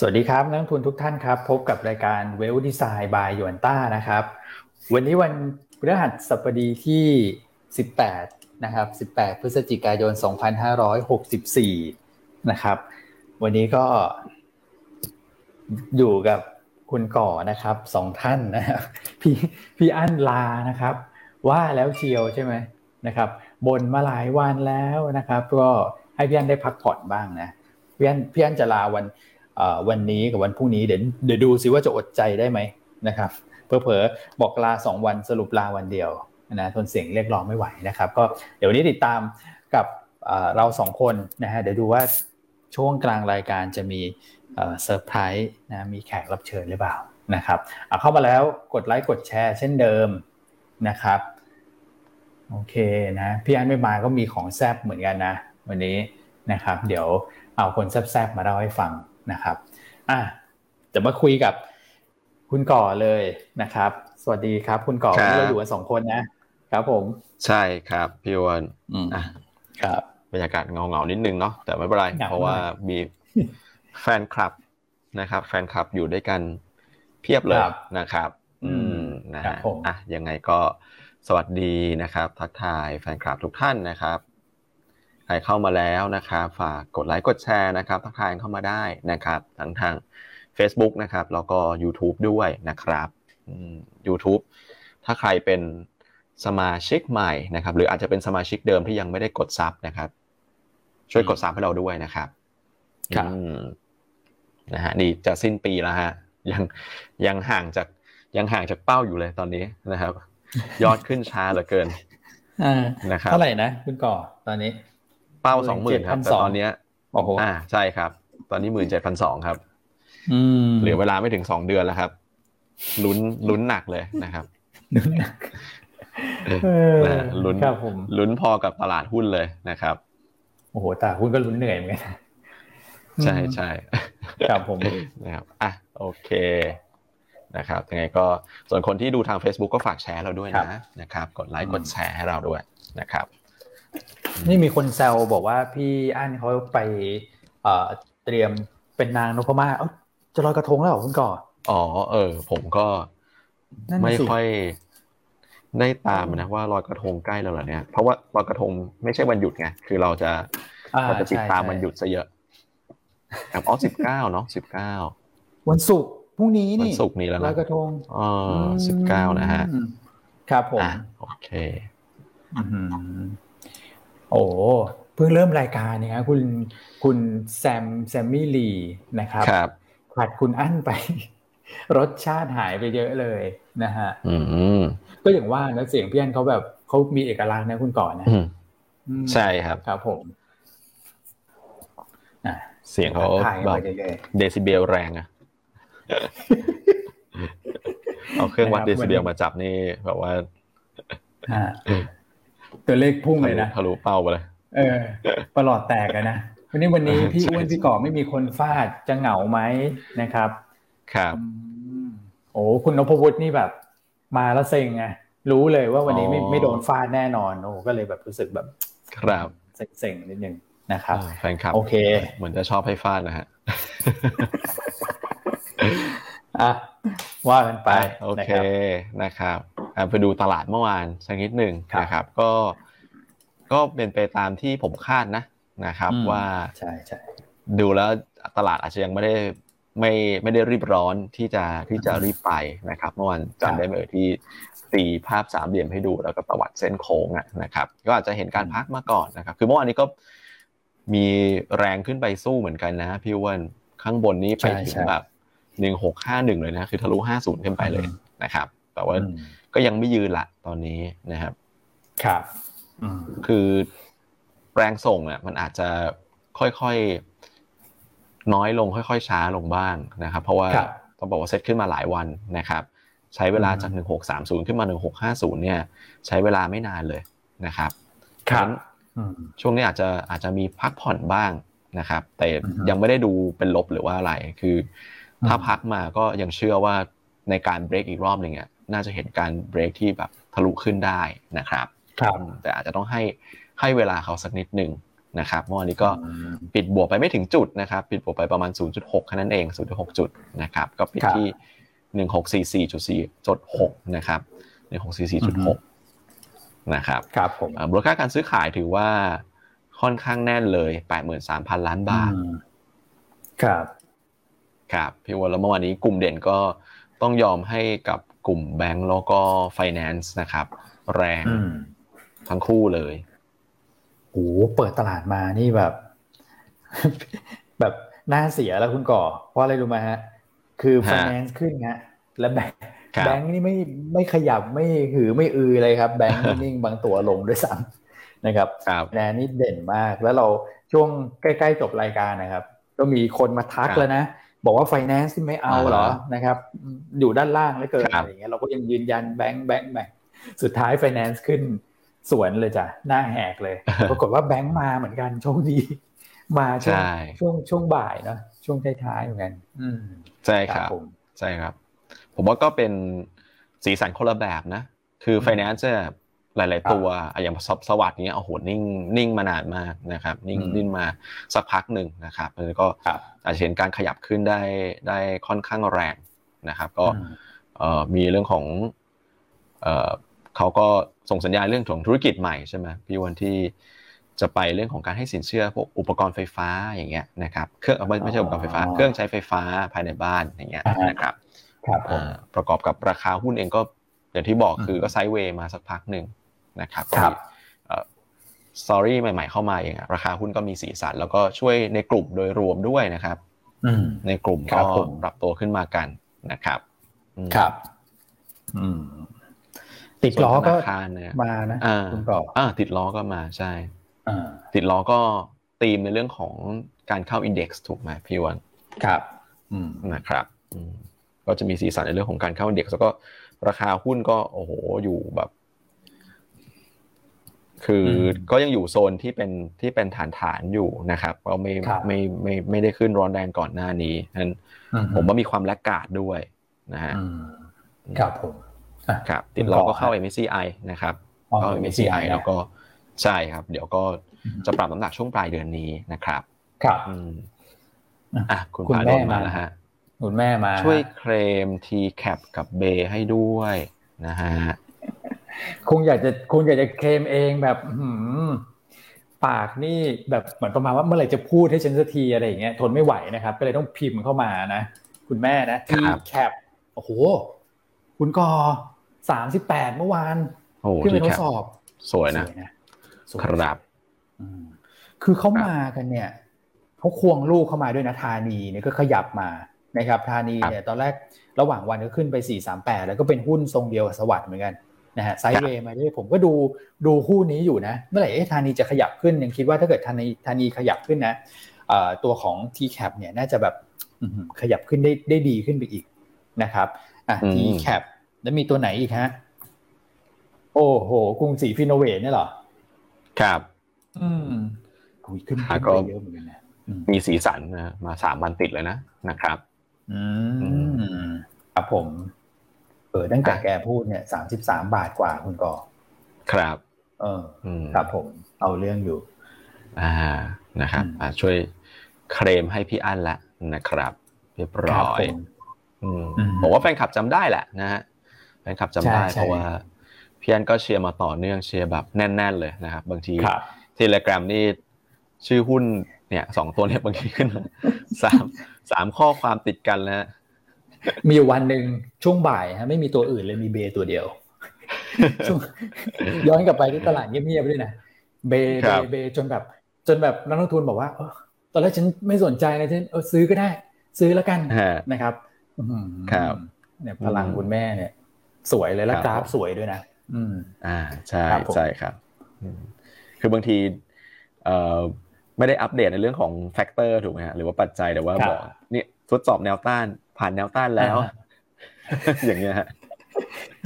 สวัสดีครับนักทุนทุกท่านครับ พบกับรายการเวลดีไซน์บายยวนต้านะครับ วันนี้วันพฤหัสบดีที่ 18 นะครับ 18 พฤศจิกายน 2564 นะครับ วันนี้ก็อยู่กับคุณก่อนะครับสองท่านนะครับพี่พี่อั้นลานะครับ ว่าแล้วเชียวใช่ไหมนะครับบนมาหลายวันแล้วนะครับ ก็ให้พี่อั้นได้พักผ่อนบ้างนะพี่อั้นพี่อั้นจะลาวัน วันนี้กับวันพรุ่งนี้เดี๋ยวเดี๋ยวดูซิว่าจะอดใจได้ไหมนะครับเพอเพอบอกลาสองวันสรุปลาวันเดียวนะทนเสียงเรียกร้องไม่ไหวนะครับ ก็เดี๋ยววันนี้ติดตามกับเราสองคนนะฮะเดี๋ยวดูว่าช่วงกลางรายการจะมีเซอร์ไพรส์นะมีแขกรับเชิญหรือเปล่านะครับเอาเข้ามาแล้วกดไลค์กดแชร์เช่นเดิมนะครับโอเคนะพี่อันไม่มาก็มีของแซบเหมือนกันนะ วันนี้นะครับ เดี๋ยวเอาคนแซบๆมาเล่าให้ฟัง นะครับอะจะมาคุยกับคุณก่อเลยนะครับ สวัสดีครับ คุณก่อเราอยู่กันสองคนนะครับผม ใช่ครับพี่วันอะครับบรรยากาศเงาเงานิดนึงเนาะแต่ไม่เป็นไรเพราะว่ามีแฟนคลับนะครับ แฟนคลับอยู่ด้วยกันเพียบเลยนะครับ อืมนะฮะอะยังไงก็สวัสดีนะครับ ทักทายแฟนคลับทุกท่านนะครับ ใครเข้ามาแล้วนะครับฝากกดไลค์กดแชร์นะครับทักทายเข้ามาได้นะครับทั้งทาง Facebook นะครับแล้วก็ YouTube ด้วยนะครับ YouTube ถ้าใครเป็นสมาชิกใหม่นะครับ หรืออาจจะเป็นสมาชิกเดิมที่ยังไม่ได้กดซับนะครับ ช่วยกดซับให้เราด้วยนะครับครับนะฮะนี่จะสิ้นปีแล้วฮะยังยังห่างจากยังห่างจากเป้าอยู่เลยตอนนี้นะครับ ยอดขึ้นช้าเหลือเกินนะครับเท่าไหร่นะคุณก่อตอนนี้เป้าสองหมื่นครับแต่ตอนนี้โอ้โหอ่าใช่ครับ ตอนนี้หมื่นเจ็ดพันสองครับอืมเหลือเวลาไม่ถึงสองเดือนแล้วครับลุ้นลุ้นหนักเลยนะครับลุ้นหนักลุ้นลุ้นพอกับตลาดหุ้นเลยนะครับโอ้โหแต่หุ้นก็ลุ้นเหนื่อยเหมือนกันใช่ใช่ครับผมนะครับอะโอเคนะครับยังไงก็ส่วนคนที่ดูทาง Facebook ก็ฝากแชร์เราด้วยนะนะครับ กดไลค์กดแชร์ให้เราด้วยนะครับ นี่มีคนแซวบอกว่าพี่อั้นเขาไปเตรียมเป็นนางนพมาศเอจะลอยกระทงแล้วเหรอคุณก่ออ๋อ เออ ผมก็ไม่ค่อยได้ตามนะว่าลอยกระทงใกล้แล้วเหรอเนี่ย เพราะว่าลอยกระทงไม่ใช่วันหยุดไง คือเราจะเราจะติดตามวันหยุดซะเยอะครับอ๋อสิบเก้าเนาะสิบเก้าวันศุกร์พรุ่งนี้นี่วันศุกร์นี้แล้วนะลอยกระทงอ๋อสิบเก้านะฮะ ครับผมโอเค โอ้เพิ่งเริ่มรายการเนี่ยครับคุณคุณแซมแซมมี่ลีนะครับครับผัดคุณอั้นไป รสชาติหายไปเยอะเลยนะฮะก็อย่างว่านะเสียงพี่อั้นเขาแบบเขามีเอกลักษณ์นะคุณก่อนนะใช่ครับ ครับผมเสียงเขาแบบเดซิเบลแรงอะเอาเครื่องวัดเดซิเบลมาจับนี่แบบว่า ตัวเลขพุ่งเลยนะทะลุเป้าไปเลย เออ ประหลอดแตกนะวันนี้วันนี้พี่อ้วนพี่ก่อไม่มีคนฟาดจะเหงาไหมนะครับ ครับโอ้คุณนพวุฒินี่แบบ มาแล้วเซ็งไงรู้เลยว่าวันนี้ไม่ไม่โดนฟาดแน่นอนโอ้ก็เลยแบบรู้สึกแบบ ครับเซ็งนิดนึงนะครับแฟนคลับโอเค เหมือนจะชอบให้ฟาดนะฮะ อะว่ากันไปโอเคนะครับไปดูตลาดเมื่อวานสักนิดหนึ่งนะครับ ก็ก็เป็นไปตามที่ผมคาดนะนะครับ ว่าใช่ใช่ดูแล้วตลาดอาจจะยังไม่ได้ไม่ไม่ได้รีบร้อนที่จะที่จะรีบไปนะครับ เมื่อวานจำได้ไหมที่ตีภาพสามเหลี่ยมให้ดูแล้วก็ประวัติเส้นโค้งนะครับ ก็อาจจะเห็นการพักมาก่อนนะครับ คือเมื่อวานนี้ก็มีแรงขึ้นไปสู้เหมือนกันนะพี่วันข้างบนนี้ไปถึงแบบ หนึ่งหกห้าหนึ่งเลยนะคือทะลุห้าศูนย์ขึ้นไปเลยนะครับ แต่ว่าก็ยังไม่ยืนละตอนนี้นะครับ ครับคือแรงส่งเนี่ยมันอาจจะค่อยๆน้อยลงค่อยๆช้าลงบ้างนะครับ เพราะว่าต้องบอกว่าเซตขึ้นมาหลายวันนะครับ ใช้เวลาจากหนึ่งหกสามศูนย์ขึ้นมาหนึ่งหกห้าศูนย์เนี่ย ใช้เวลาไม่นานเลยนะครับครับช่วงนี้อาจจะอาจจะมีพักผ่อนบ้างนะครับ แต่ยังไม่ได้ดูเป็นลบหรือว่าอะไร คือ ถ้าพักมาก็ยังเชื่อว่าในการเบรกอีกรอบหนึ่งเนี่ยน่าจะเห็นการเบรกที่แบบทะลุขึ้นได้นะครับครับแต่อาจจะต้องให้ให้เวลาเขาสักนิดหนึ่งนะครับเมื่อวานนี้ก็ปิดบวกไปไม่ถึงจุดนะครับ ปิดบวกไปประมาณ 0.6แค่นั้นเอง 0.6 จุดนะครับ ก็ปิดที่ 1644.4.6 นะครับ 1644.6 นะครับครับผมมูลค่าการซื้อขายถือว่าค่อนข้างแน่นเลย 83,000 ล้านบาท ครับ ครับพี่วอนแล้วเมื่อวานนี้กลุ่มเด่นก็ต้องยอมให้กับกลุ่มแบงก์แล้วก็ไฟแนนซ์นะครับ แรงทั้งคู่เลยโอ้เปิดตลาดมานี่แบบ แบบน่าเสียแล้วคุณก่อ เพราะอะไรรู้ไหมฮะ คือไฟแนนซ์ขึ้นฮะแล้วแบงค์แบงค์นี่ไม่ไม่ขยับไม่หือไม่อือเลยครับ แบงค์นิ่งบางตัวลงด้วยซ้ำนะครับไฟแนนซ์นี่เด่นมากแล้วเราช่วงใกล้ ๆ จบรายการนะครับ ก็มีคนมาทักแล้วนะ บอกว่าไฟแนนซ์ไม่เอาเหรอนะครับ อยู่ด้านล่างแล้วเกิดอะไรอย่างเงี้ยเราก็ยังยืนยันแบงค์แบงค์แบงค์สุดท้ายไฟแนนซ์ขึ้นสวนเลยจ้ะหน้าแหกเลย ปรากฏว่าแบงค์มาเหมือนกันโชคดี มาช่วงช่วงช่วงบ่ายเนาะช่วงท้ายๆเหมือนกันใช่ครับใช่ครับ ผมว่าก็เป็นสีสันคนละแบบนะ คือไฟแนนซ์ หลาย ๆ ตัวอย่างสวัสด์เนี้ยโอ้โหนิ่งนิ่งมานานมากนะครับ นิ่งนิ่งมาสักพักหนึ่งนะครับแล้วก็อาจจะเห็นการขยับขึ้นได้ได้ค่อนข้างแรงนะครับ ก็มีเรื่องของเขาก็ส่งสัญญาณเรื่องของธุรกิจใหม่ใช่ไหมพี่วันที่จะไปเรื่องของการให้สินเชื่อพวกอุปกรณ์ไฟฟ้าอย่างเงี้ยนะครับเครื่องไม่ไม่ใช่อุปกรณ์ไฟฟ้า เครื่องใช้ไฟฟ้าภายในบ้านอย่างเงี้ยนะครับครับประกอบกับราคาหุ้นเองก็อย่างที่บอกคือก็ไซด์เวย์มาสักพักหนึ่ง นะครับครับสตอรี่ใหม่ ๆ เข้ามาเองราคาหุ้นก็มีสีสัน แล้วก็ช่วยในกลุ่มโดยรวมด้วยนะครับในกลุ่มก็ปรับตัวขึ้นมากันนะครับครับอืมติดล้อก็มานะคุณกออ่าติดล้อก็มาใช่ติดล้อก็ตีมในเรื่องของการเข้าอินเด็กซ์ถูกไหมพี่วันครับนะครับก็จะมีสีสันในเรื่องของการเข้าอินเด็กซ์แล้วก็ราคาหุ้นก็โอ้โหอยู่แบบ คือก็ยังอยู่โซนที่เป็นที่เป็นฐานฐานอยู่นะครับก็ไม่ไม่ไม่ไม่ได้ขึ้นร้อนแรงก่อนหน้านี้นั้นผมว่ามีความแลกกาดด้วยนะฮะครับผมครับติดล้อก็เข้า MSCI นะครับเข้า MSCI แล้วก็ใช่ครับ เดี๋ยวก็จะปรับน้ำหนักช่วงปลายเดือนนี้นะครับ ครับอะคุณพาดนมาแล้วฮะคุณแม่มา ช่วยเคลม T cap กับเบให้ด้วยนะฮะ คงอยากจะคงอยากจะเคลมเองแบบปากนี่แบบเหมือนประมาณว่าเมื่อไหร่จะพูดให้ฉันสักทีอะไรอย่างเงี้ยทนไม่ไหวนะครับ ก็เลยต้องพิมพ์เข้ามานะคุณแม่นะ T cap โอ้โหคุณกอสามสิบแปดเมื่อวานขึ้นไปทดสอบ สวยนะครับคือเขามากันเนี่ยเขาควงลูกเข้ามาด้วยนะธานีเนี่ยก็ขยับมานะครับธานีเนี่ยตอนแรกระหว่างวันก็ขึ้นไปสี่สามแปดแล้วก็เป็นหุ้นทรงเดียวกับสวัสด์เหมือนกัน นะฮะไซเวย์มาด้วยผมก็ดูดูคู่นี้อยู่นะ เมื่อไหร่ธานีจะขยับขึ้นยังคิดว่าถ้าเกิดธานีธานีขยับขึ้นนะตัวของ t c a p เนี่ยน่าจะแบบขยับขึ้นได้ได้ดีขึ้นไปอีกนะครับอะ t c a p แล้วมีตัวไหนอีกฮะโอ้โหกรุงศรีฟิโนเวทเนี่ยหรอ ครับ อืมคุยขึ้นก็เยอะเหมือนกันนะมีสีสันนะมาสามวันติดเลยนะนะครับ อืมครับผม เออตั้งแต่แกพูดเนี่ยสามสิบสามบาทกว่าคุณกอครับ เออครับผม เอาเรื่องอยู่ อ่านะครับอ่าช่วยเคลมให้พี่อั้นละนะครับเรียบร้อยผมว่าแฟนคลับจำได้แหละนะฮะนคลับจำได้เพราะว่าพี่อันก็เชียร์มาต่อเนื่องเชียร์แบบแน่น ๆ เลยนะครับ บางทีเทเลกราฟนี่ชื่อหุ้นเนี่ยสองตัวเนี่ยบางทีขึ้นสามสามข้อความติดกันแล้ว มีวันหนึ่งช่วงบ่ายฮะไม่มีตัวอื่นเลยมีเบตัวเดียว ย้อนกลับไปที่ตลาดเงียบๆด้วยนะเบเบเบจนแบบ จนแบบนักลงทุนบอกว่าตอนแรกฉันไม่สนใจนะฉันซื้อก็ได้ ซื้อแล้วกันนะครับครับเนี่ยพลังคุณแม่เนี่ย สวยเลยแล้วกราฟสวยด้วยนะอืม อ่าใช่ใช่ครับคือบางที เอ่อไม่ได้อัปเดตในเรื่องของ factor ถูกไหมฮะหรือว่าปัจจัยแต่ว่าบอกนี่ทดสอบแนวต้าน ผ่านแนวต้านแล้ว อย่างเงี้ยฮะ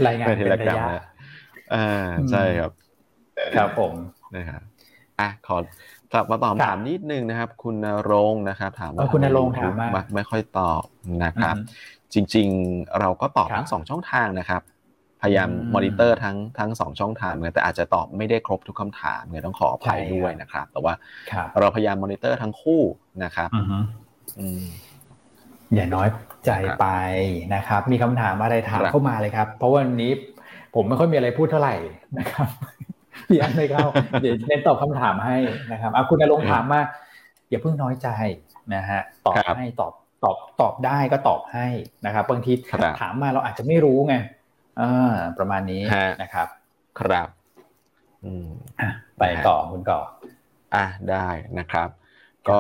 รายงานเป็นระยะอ่าใช่ครับ ครับผมนะครับอะขอกลับมาตอบถามนิดนึงนะครับ คุณนรงนะครับ ถามว่าคุณนรงถามมาไม่ค่อยตอบนะครับ จริง ๆ เราก็ตอบทั้งสองช่องทางนะครับพยายามมอนิเตอร์ทั้งทั้งสองช่องทางแต่อาจจะตอบไม่ได้ครบทุกคำถามเนี่ยต้องขออภัยด้วยนะครับ แต่ว่าเราพยายามมอนิเตอร์ทั้งคู่นะครับ อย่าน้อยใจไปนะครับ มีคำถามอะไรถามเข้ามาเลยครับ เพราะวันนี้ผมไม่ค่อยมีอะไรพูดเท่าไหร่นะครับพี่อันไม่เข้าเดี๋ยวเน้นตอบคำถามให้นะครับเอาคุณนรงถามมาอย่าเพิ่งน้อยใจนะฮะตอบให้ตอบตอบตอบได้ก็ตอบให้นะครับบางทีถามมาเราอาจจะไม่รู้ไงอ่าประมาณนี้นะครับ ครับ อืมไปต่อคุณก่ออะได้นะครับ ก็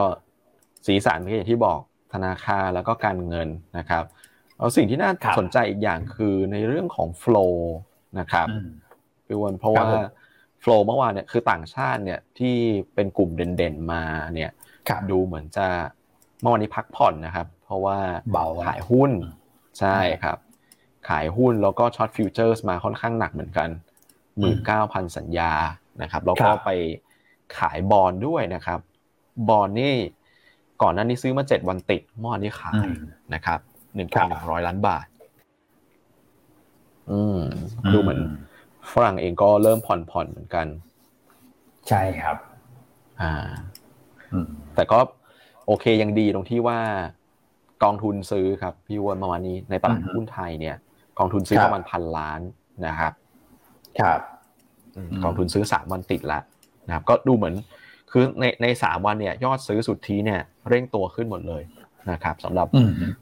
สีสันก็อย่างที่บอก ธนาคารแล้วก็การเงินนะครับเอาสิ่งที่น่าสนใจอีกอย่างคือในเรื่องของ flow นะครับพี่วันเพราะว่า flow เมื่อวานเนี่ยคือต่างชาติเนี่ยที่เป็นกลุ่มเด่นๆมาเนี่ยดูเหมือนจะเมื่อวานนี้พักผ่อนนะครับ เพราะว่าเบาขายหุ้นใช่ครับ ขายหุ้นแล้วก็ short futures มาค่อนข้างหนักเหมือนกันหมื่นเก้าพันสัญญานะครับแล้วก็ไปขายบอลด้วยนะครับ บอลนี่ ก่อนหน้านี้ซื้อมาเจ็ดวันติดเมื่อวานนี้ขายนะครับหนึ่งพันหนึ่งร้อยล้านบาท อืม ดูเหมือนฝรั่งเองก็เริ่มผ่อนผ่อนเหมือนกัน ใช่ครับ อ่าแต่ก็โอเคยังดีตรงที่ว่ากองทุนซื้อครับพี่วอนเมื่อวานนี้ในตลาดหุ้นไทยเนี่ย กองทุนซื้อประมาณพันล้านนะครับ ครับกองทุนซื้อสามวันติดละนะครับ ก็ดูเหมือนคือในในสามวันเนี่ย ยอดซื้อสุทธิเนี่ย เร่งตัวขึ้นหมดเลยนะครับสำหรับ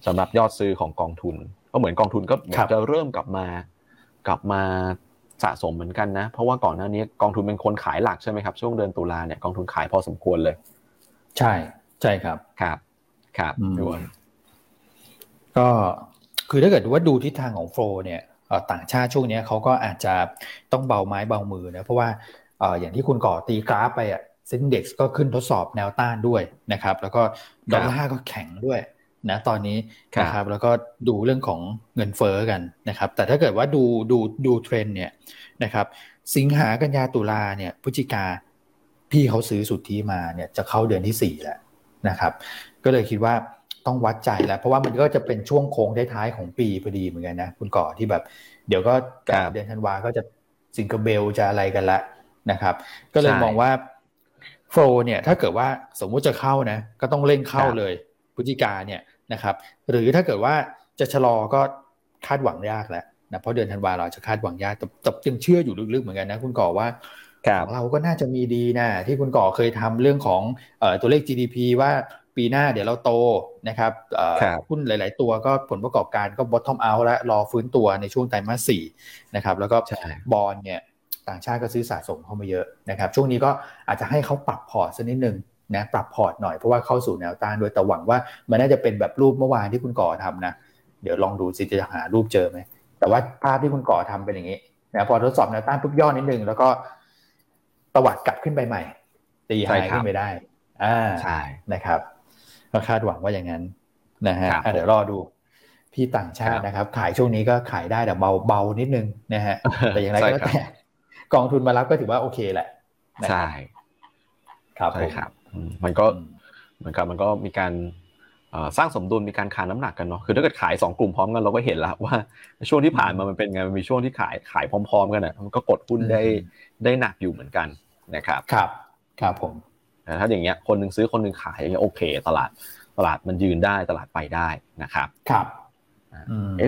สำหรับยอดซื้อของกองทุน ก็เหมือนกองทุนก็จะเริ่มกลับมากลับมาสะสมเหมือนกันนะ เพราะว่าก่อนหน้านี้กองทุนเป็นคนขายหลักใช่ไหมครับช่วงเดือนตุลาเนี่ยกองทุนขายพอสมควรเลย ใช่ใช่ครับครับครับพี่วอนก็คือถ้าเกิดว่าดูทิศทางของ flow เนี่ยต่างชาติช่วงนี้เขาก็อาจจะต้องเบาไม้เบามือนะเพราะว่าอย่างที่คุณก่อตีกราฟไปอะ SET Index ก็ขึ้นทดสอบแนวต้านด้วยนะครับ แล้วก็ดอลลาร์ก็แข็งด้วยนะตอนนี้นะครับแล้วก็ดูเรื่องของเงินเฟ้อกันนะครับ แต่ถ้าเกิดว่าดูดูดูเทรนเนี่ยนะครับ สิงหากันยาตุลาเนี่ยพฤศจิกาพี่เขาซื้อสุทธิมาเนี่ยจะเข้าเดือนที่สี่แล้วนะครับ ก็เลยคิดว่าต้องวัดใจแล้ว เพราะว่ามันก็จะเป็นช่วงโค้งท้ายๆของปีพอดีเหมือนกันนะคุณก่อที่แบบ เดี๋ยวก็เดือนธันวาก็จะ jingle bell จะอะไรกันละนะครับ ก็เลยมองว่า flow เนี่ยถ้าเกิดว่าสมมุติจะเข้านะก็ต้องเร่งเข้าเลยพฤศจิกาเนี่ยนะครับหรือถ้าเกิดว่าจะชะลอก็คาดหวังยากแล้วนะเพราะเดือนธันวาเราจะคาดหวังยากแต่ยังเชื่ออยู่ลึกๆเหมือนกันนะคุณก่อว่าของเราก็น่าจะมีดีนะที่คุณก่อเคยทำเรื่องของตัวเลข GDP ว่าปีหน้าเดี๋ยวเราโตนะครับหุ้นหลาย ๆ ตัวก็ผลประกอบการก็ bottom out แล้วรอฟื้นตัวในช่วงไตรมาสสี่นะครับแล้วก็บอลเนี่ย ต่างชาติก็ซื้อสะสมเข้ามาเยอะนะครับช่วงนี้ก็อาจจะให้เขาปรับพอร์ตสักนิดนึงนะปรับพอร์ตหน่อยเพราะว่าเข้าสู่แนวต้านด้วยแต่หวังว่ามันน่าจะเป็นแบบรูปเมื่อวานที่คุณก่อทำนะเดี๋ยวลองดูสิจะหารูปเจอไหมแต่ว่าภาพที่คุณก่อทำเป็นอย่างนี้นะพอทดสอบแนวต้านปุ๊บย่อนิดนึงแล้วก็ตวัดกลับขึ้นไปใหม่ตีไฮขึ้นไปได้ อ่าใช่นะครับก็คาดหวังว่าอย่างนั้นนะฮะเดี๋ยวรอดู พี่ต่างชาตินะครับ ขายช่วงนี้ก็ขายได้แต่เบาเบานิดนึงนะฮะแต่อย่างไรก็แต่ กองทุนมารับก็ถือว่าโอเคแหละใช่ครับใช่ครับ มันก็เหมือนกับมันก็มีการสร้างสมดุลมีการคานน้าหนักกันเนาะคือถ้าเกิดขายสองกลุ่มพร้อมกันเราก็เห็นแล้วว่าช่วงที่ผ่านมามันเป็นไงมันมีช่วงที่ขายขายพร้อม ๆ กันอะมันก็กดหุ้นได้ได้หนักอยู่เหมือนกันนะครับครับครับผมแต่ถ้าอย่างเงี้ยคนหนึ่งซื้อคนหนึ่งขายอย่างเงี้ยโอเค ตลาดตลาดมันยืนได้ตลาดไปได้นะครับครับ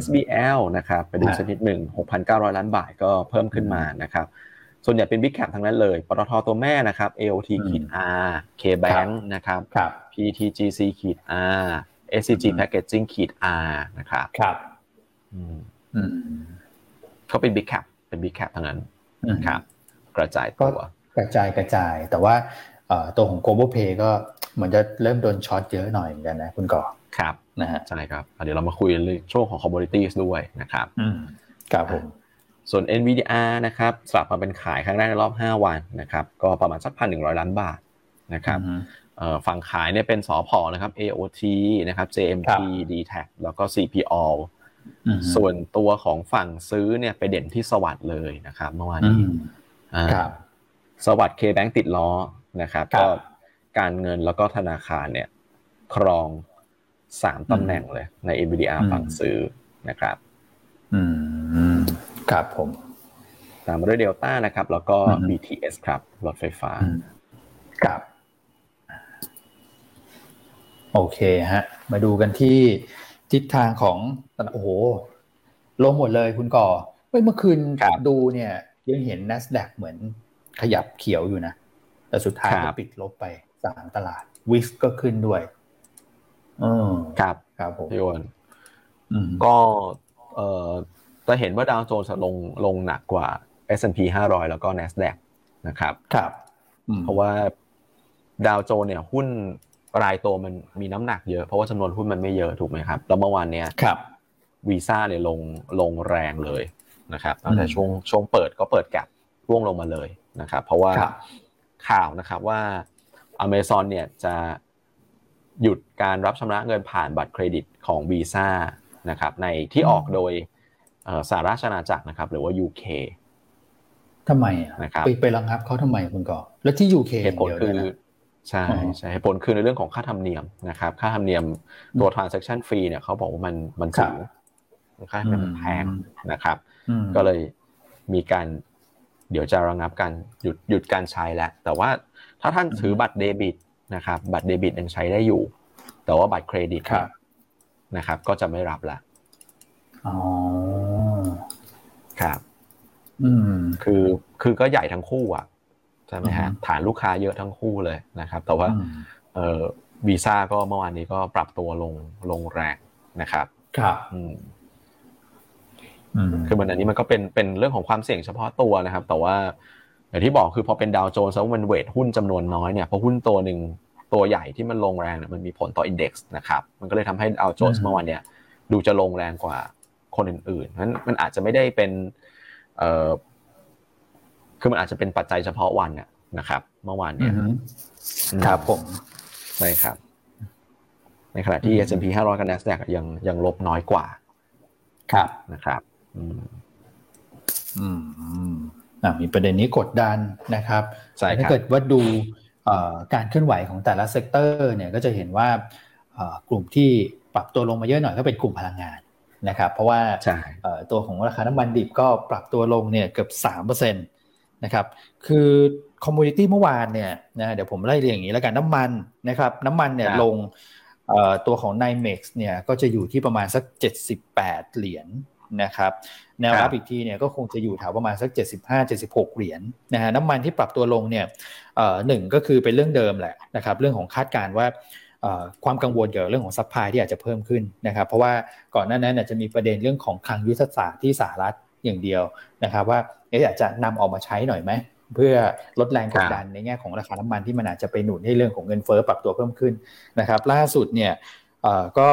SBL นะครับไปดูสักนิดหนึ่ง6,900 ล้านบาทก็เพิ่มขึ้นมานะครับ ส่วนใหญ่เป็นบิ๊กแคปทั้งนั้นเลยปตทตัวแม่นะครับ AOT ขีด R KBank นะครับ PTTGC ขีด R SCG Packaging ขีด R นะครับครับเขาเป็น big cap เป็น big cap ทั้งนั้นครับ กระจายตัวกระจายกระจาย แต่ว่าตัวของ global play ก็เหมือนจะเริ่มโดน short เยอะหน่อยเหมือนกันนะคุณก่อครับนะฮะใช่ครับ เดี๋ยวเรามาคุยเรื่องช่วงของ commodities ด้วยนะครับครับผม ส่วน NVDR นะครับสลับมาเป็นขายครั้งแรกในรอบ 5 วันนะครับก็ประมาณสักพันหนึ่งร้อยล้านบาทนะครับฝั่งขายเนี่ยเป็นสอพอนะครับ AOT นะครับ JMT DTAC แล้วก็ CPO ส่วนตัวของฝั่งซื้อเนี่ยไปเด่นที่สวัสด์เลยนะครับเมื่อวานนี้สวัสด์เคแบงติดล้อนะครับก็การเงินแล้วก็ธนาคารเนี่ยครองสามตำแหน่งเลยใน NVDR ฝั่งซื้อนะครับ อืม ครับผมตามมาด้วยเดลต้านะครับ แล้วก็ BTS ครับรถไฟฟ้าครับโอเคฮะ มาดูกันที่ทิศทางของโอ้โหลงหมดเลยคุณก่อเมื่อคืนดูเนี่ยยังเห็น NASDAQ เหมือนขยับเขียวอยู่นะ แต่สุดท้ายก็ปิดลบไปสามตลาดวิสก็ขึ้นด้วยอืมครับ ครับผมพี่วนก็เอ่อ จะเห็นว่าดาวโจนส์ลงลงหนักกว่า S&P 500 แล้วก็ NASDAQ นะครับครับเพราะว่าดาวโจนเนี่ยหุ้นรายตัวมันมีน้ำหนักเยอะ เพราะว่าจำนวนหุ้นมันไม่เยอะถูกไหมครับ แล้วเมื่อวานเนี้ยครับวีซ่าเนี่ยลงลงแรงเลยนะครับตั้งแต่ช่วงช่วงเปิดก็เปิดแกลบร่วงลงมาเลยนะครับ เพราะว่าข่าวนะครับว่าอเมซอนเนี่ยจะหยุดการรับชำระเงินผ่านบัตรเครดิตของวีซ่านะครับในที่ออกโดย สหราชอาณาจักรนะครับ หรือว่า UK ทำไมอะไปไประงับเขาทำไมคุณก่อแล้วที่ UK เหตุผลคือใช่ใช่เหตุผลคือในเรื่องของค่าธรรมเนียมนะครับ ค่าธรรมเนียมตัว transaction fee เนี่ยเขาบอกว่ามันมันสูงค่าธรรมเนียมแพงนะครับ ก็เลยมีการเดี๋ยวจะระงับการหยุดหยุดการใช้แล้วแต่ว่าถ้าท่านถือบัตรเดบิตนะครับ บัตรเดบิตยังใช้ได้อยู่ แต่ว่าบัตรเครดิตนะครับ ก็จะไม่รับละอ๋อ ครับ อืมคือคือก็ใหญ่ทั้งคู่อะใช่ไหมฮะฐานลูกค้าเยอะทั้งคู่เลยนะครับ แต่ว่า เออวีซ่าก็เมื่อวานนี้ก็ปรับตัวลงลงแรงนะครับ ครับ อืมคือมันอันนี้มันก็เป็นเป็นเรื่องของความเสี่ยงเฉพาะตัวนะครับ แต่ว่าอย่างที่บอกคือพอเป็นดาวโจนส์แล้วมันเวทหุ้นจำนวนน้อยเนี่ยพอหุ้นตัวหนึ่งตัวใหญ่ที่มันลงแรงเนี่ยมันมีผลต่ออินเด็กซ์นะครับ มันก็เลยทำให้ดาวโจนส์เมื่อวานเนี่ยดูจะลงแรงกว่า คนอื่นๆนั้นมันอาจจะไม่ได้เป็นเอ่อคือมันอาจจะเป็นปัจจัยเฉพาะวันนะครับ เมื่อวานเนี่ยครับผมใช่ครับ ในขณะที่ S&P 500 กับ NASDAQ ยังยังลบน้อยกว่า ครับนะครับ อืม อืมอ่ามีประเด็นนี้กดดันนะครับใช่ถ้าเกิดว่าดูการเคลื่อนไหวของแต่ละ sector เนี่ยก็จะเห็นว่ากลุ่มที่ปรับตัวลงมาเยอะหน่อยก็เป็นกลุ่มพลังงาน นะครับเพราะว่าตัวของราคาน้ำมันดิบก็ปรับตัวลงเนี่ยเกือบสามเปอร์เซ็นต์นะครับคือ commodity เมื่อวานเนี่ยนะเดี๋ยวผมไล่เรียงอย่างนี้แล้วกันน้ำมันนะครับน้ำมันเนี่ยลงตัวของ n i m e x เนี่ยก็จะอยู่ที่ประมาณสัก 78 เหรียญนะครับแนวรับอีกทีเนี่ยก็คงจะอยู่แถวประมาณสัก 75-76 เหรียญนะฮะน้ำมันที่ปรับตัวลงเนี่ยหนึ่งก็คือเป็นเรื่องเดิมแหละนะครับเรื่องของคาดการณ์ว่า ความกังวลเกี่ยวกับเรื่องของ supply ที่อาจจะเพิ่มขึ้นนะครับ เพราะว่าก่อนหน้านั้นจะมีประเด็นเรื่องของคลังยุทธศาสตร์ที่สหรัฐอย่างเดียวนะครับว่าอยากจะนำออกมาใช้หน่อยไหมเพื่อลดแรงกดดันในแง่ของราคาน้ำมันที่มันอาจจะไปหนุนให้เรื่องของเงินเฟ้อปรับตัวเพิ่มขึ้นนะครับ ล่าสุดเนี่ยก็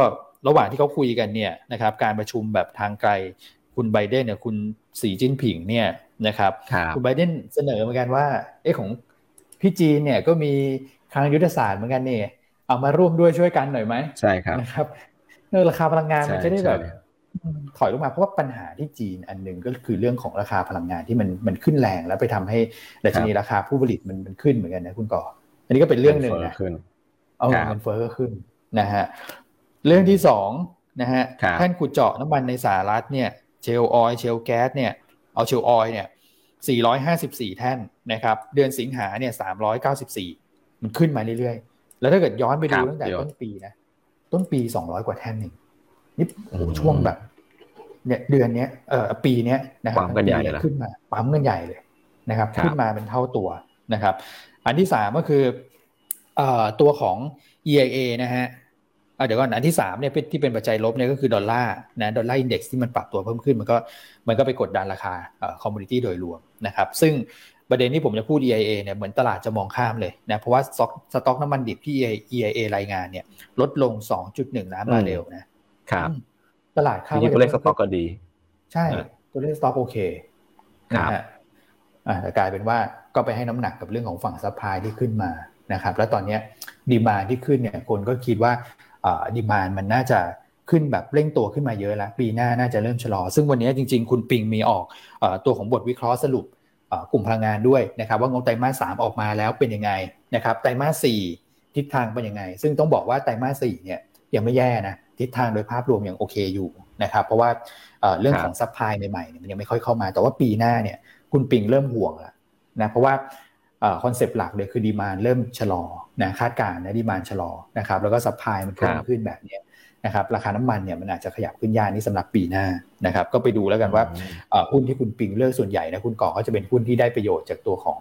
ระหว่างที่เขาคุยกันเนี่ยนะครับการประชุมแบบทางไกลคุณไบเดนเนี่ยคุณสีจิ้นผิงเนี่ยนะครับคุณไบเดนเสนอเหมือนกันว่าเอ้ของพี่จีนเนี่ยก็มีทางยุทธศาสตร์เหมือนกันนี่ เอามาร่วมด้วยช่วยกันหน่อยไหมใช่ครับนะครับเรื่องราคาพลังงานมันจะได้แบบถอยลงมาเพราะว่าปัญหาที่จีนอันหนึ่งก็คือเรื่องของราคาพลังงานที่มันมันขึ้นแรงแล้วไปทำให้ดัชนีราคาผู้ผลิตมันมันขึ้นเหมือนกันนะคุณก่อ อันนี้ก็เป็นเรื่องหนึ่งนะเอาเงินเฟ้อก็ขึ้นนะฮะเรื่องที่สองนะฮะท่านขุดเจาะน้ำมันในสหรัฐเนี่ยเชลออยเชลแก๊สเนี่ยเอาเชลออยเนี่ย454 แท่นนะครับ เดือนสิงหาเนี่ย394 มันขึ้นมาเรื่อยๆ แล้วถ้าเกิดย้อนไปดูตั้งแต่ต้นปีนะ ต้นปี200กว่าแท่นหนึ่งนี่โอ้ช่วงแบบ เนี่ยเดือนเนี้ยเอ่อปีเนี้ยนะครับปั๊มกันใหญ่เลยขึ้นมาปั๊มกันใหญ่เลยนะครับ ขึ้นมาเป็นเท่าตัวนะครับ อันที่สามก็คือเอ่อตัวของ EIA นะฮะเดี๋ยวก่อนอันที่สามเนี่ยที่เป็นปัจจัยลบเนี่ยก็คือดอลลาร์นะ Dollar Index ที่มันปรับตัวเพิ่มขึ้นมันก็มันก็ไปกดดันราคา commodity โดยรวมนะครับ ซึ่ง ประเด็นที่ผมจะพูด EIA เนี่ยเหมือนตลาดจะมองข้ามเลยนะเพราะว่าสต็อกสต็อกน้ำมันดิบที่ EIA รายงานเนี่ย ลดลง 2.1 ล้านบาร์เรลนะครับตลาดคาดว่าตัวเลขสต็อกก็ดี ใช่ ตัวเลขสต็อกโอเคนะฮะแต่กลายเป็นว่าก็ไปให้น้ำหนักกับเรื่องของฝั่ง supply ที่ขึ้นมานะครับ แล้วตอนนี้ demand ที่ขึ้นเนี่ยคนก็คิดว่า demand มันน่าจะขึ้นแบบเร่งตัวขึ้นมาเยอะแล้ว ปีหน้าน่าจะเริ่มชะลอ ซึ่งวันนี้จริง ๆ คุณปิงมีออกตัวของบทวิเคราะห์สรุป กลุ่มพลังงานด้วยนะครับว่างบไตรมาสสามออกมาแล้วเป็นยังไงนะครับไตรมาสสี่ทิศทางเป็นยังไง ซึ่งต้องบอกว่าไตรมาสสี่เนี่ยยังไม่แย่นะทิศทางโดยภาพรวมยังโอเคอยู่นะครับเพราะว่าเรื่องของ supply ใหม่ๆมันยังไม่ค่อยเข้ามา แต่ว่าปีหน้าเนี่ยคุณปิงเริ่มห่วงแล้วนะเพราะว่า concept หลักเลยคือ demand เริ่มชะลอนะคาดการณ์นะ demand ชะลอนะครับแล้วก็ supply มันเพิ่มขึ้นแบบนี้ นะครับราคาน้ำมันเนี่ยมันอาจจะขยับขึ้นยากนี่สำหรับปีหน้านะครับก็ไปดูแล้วกันว่าหุ้นที่คุณปิงเลือกส่วนใหญ่นะคุณก่อก็จะเป็นหุ้นที่ได้ประโยชน์จากตัวของ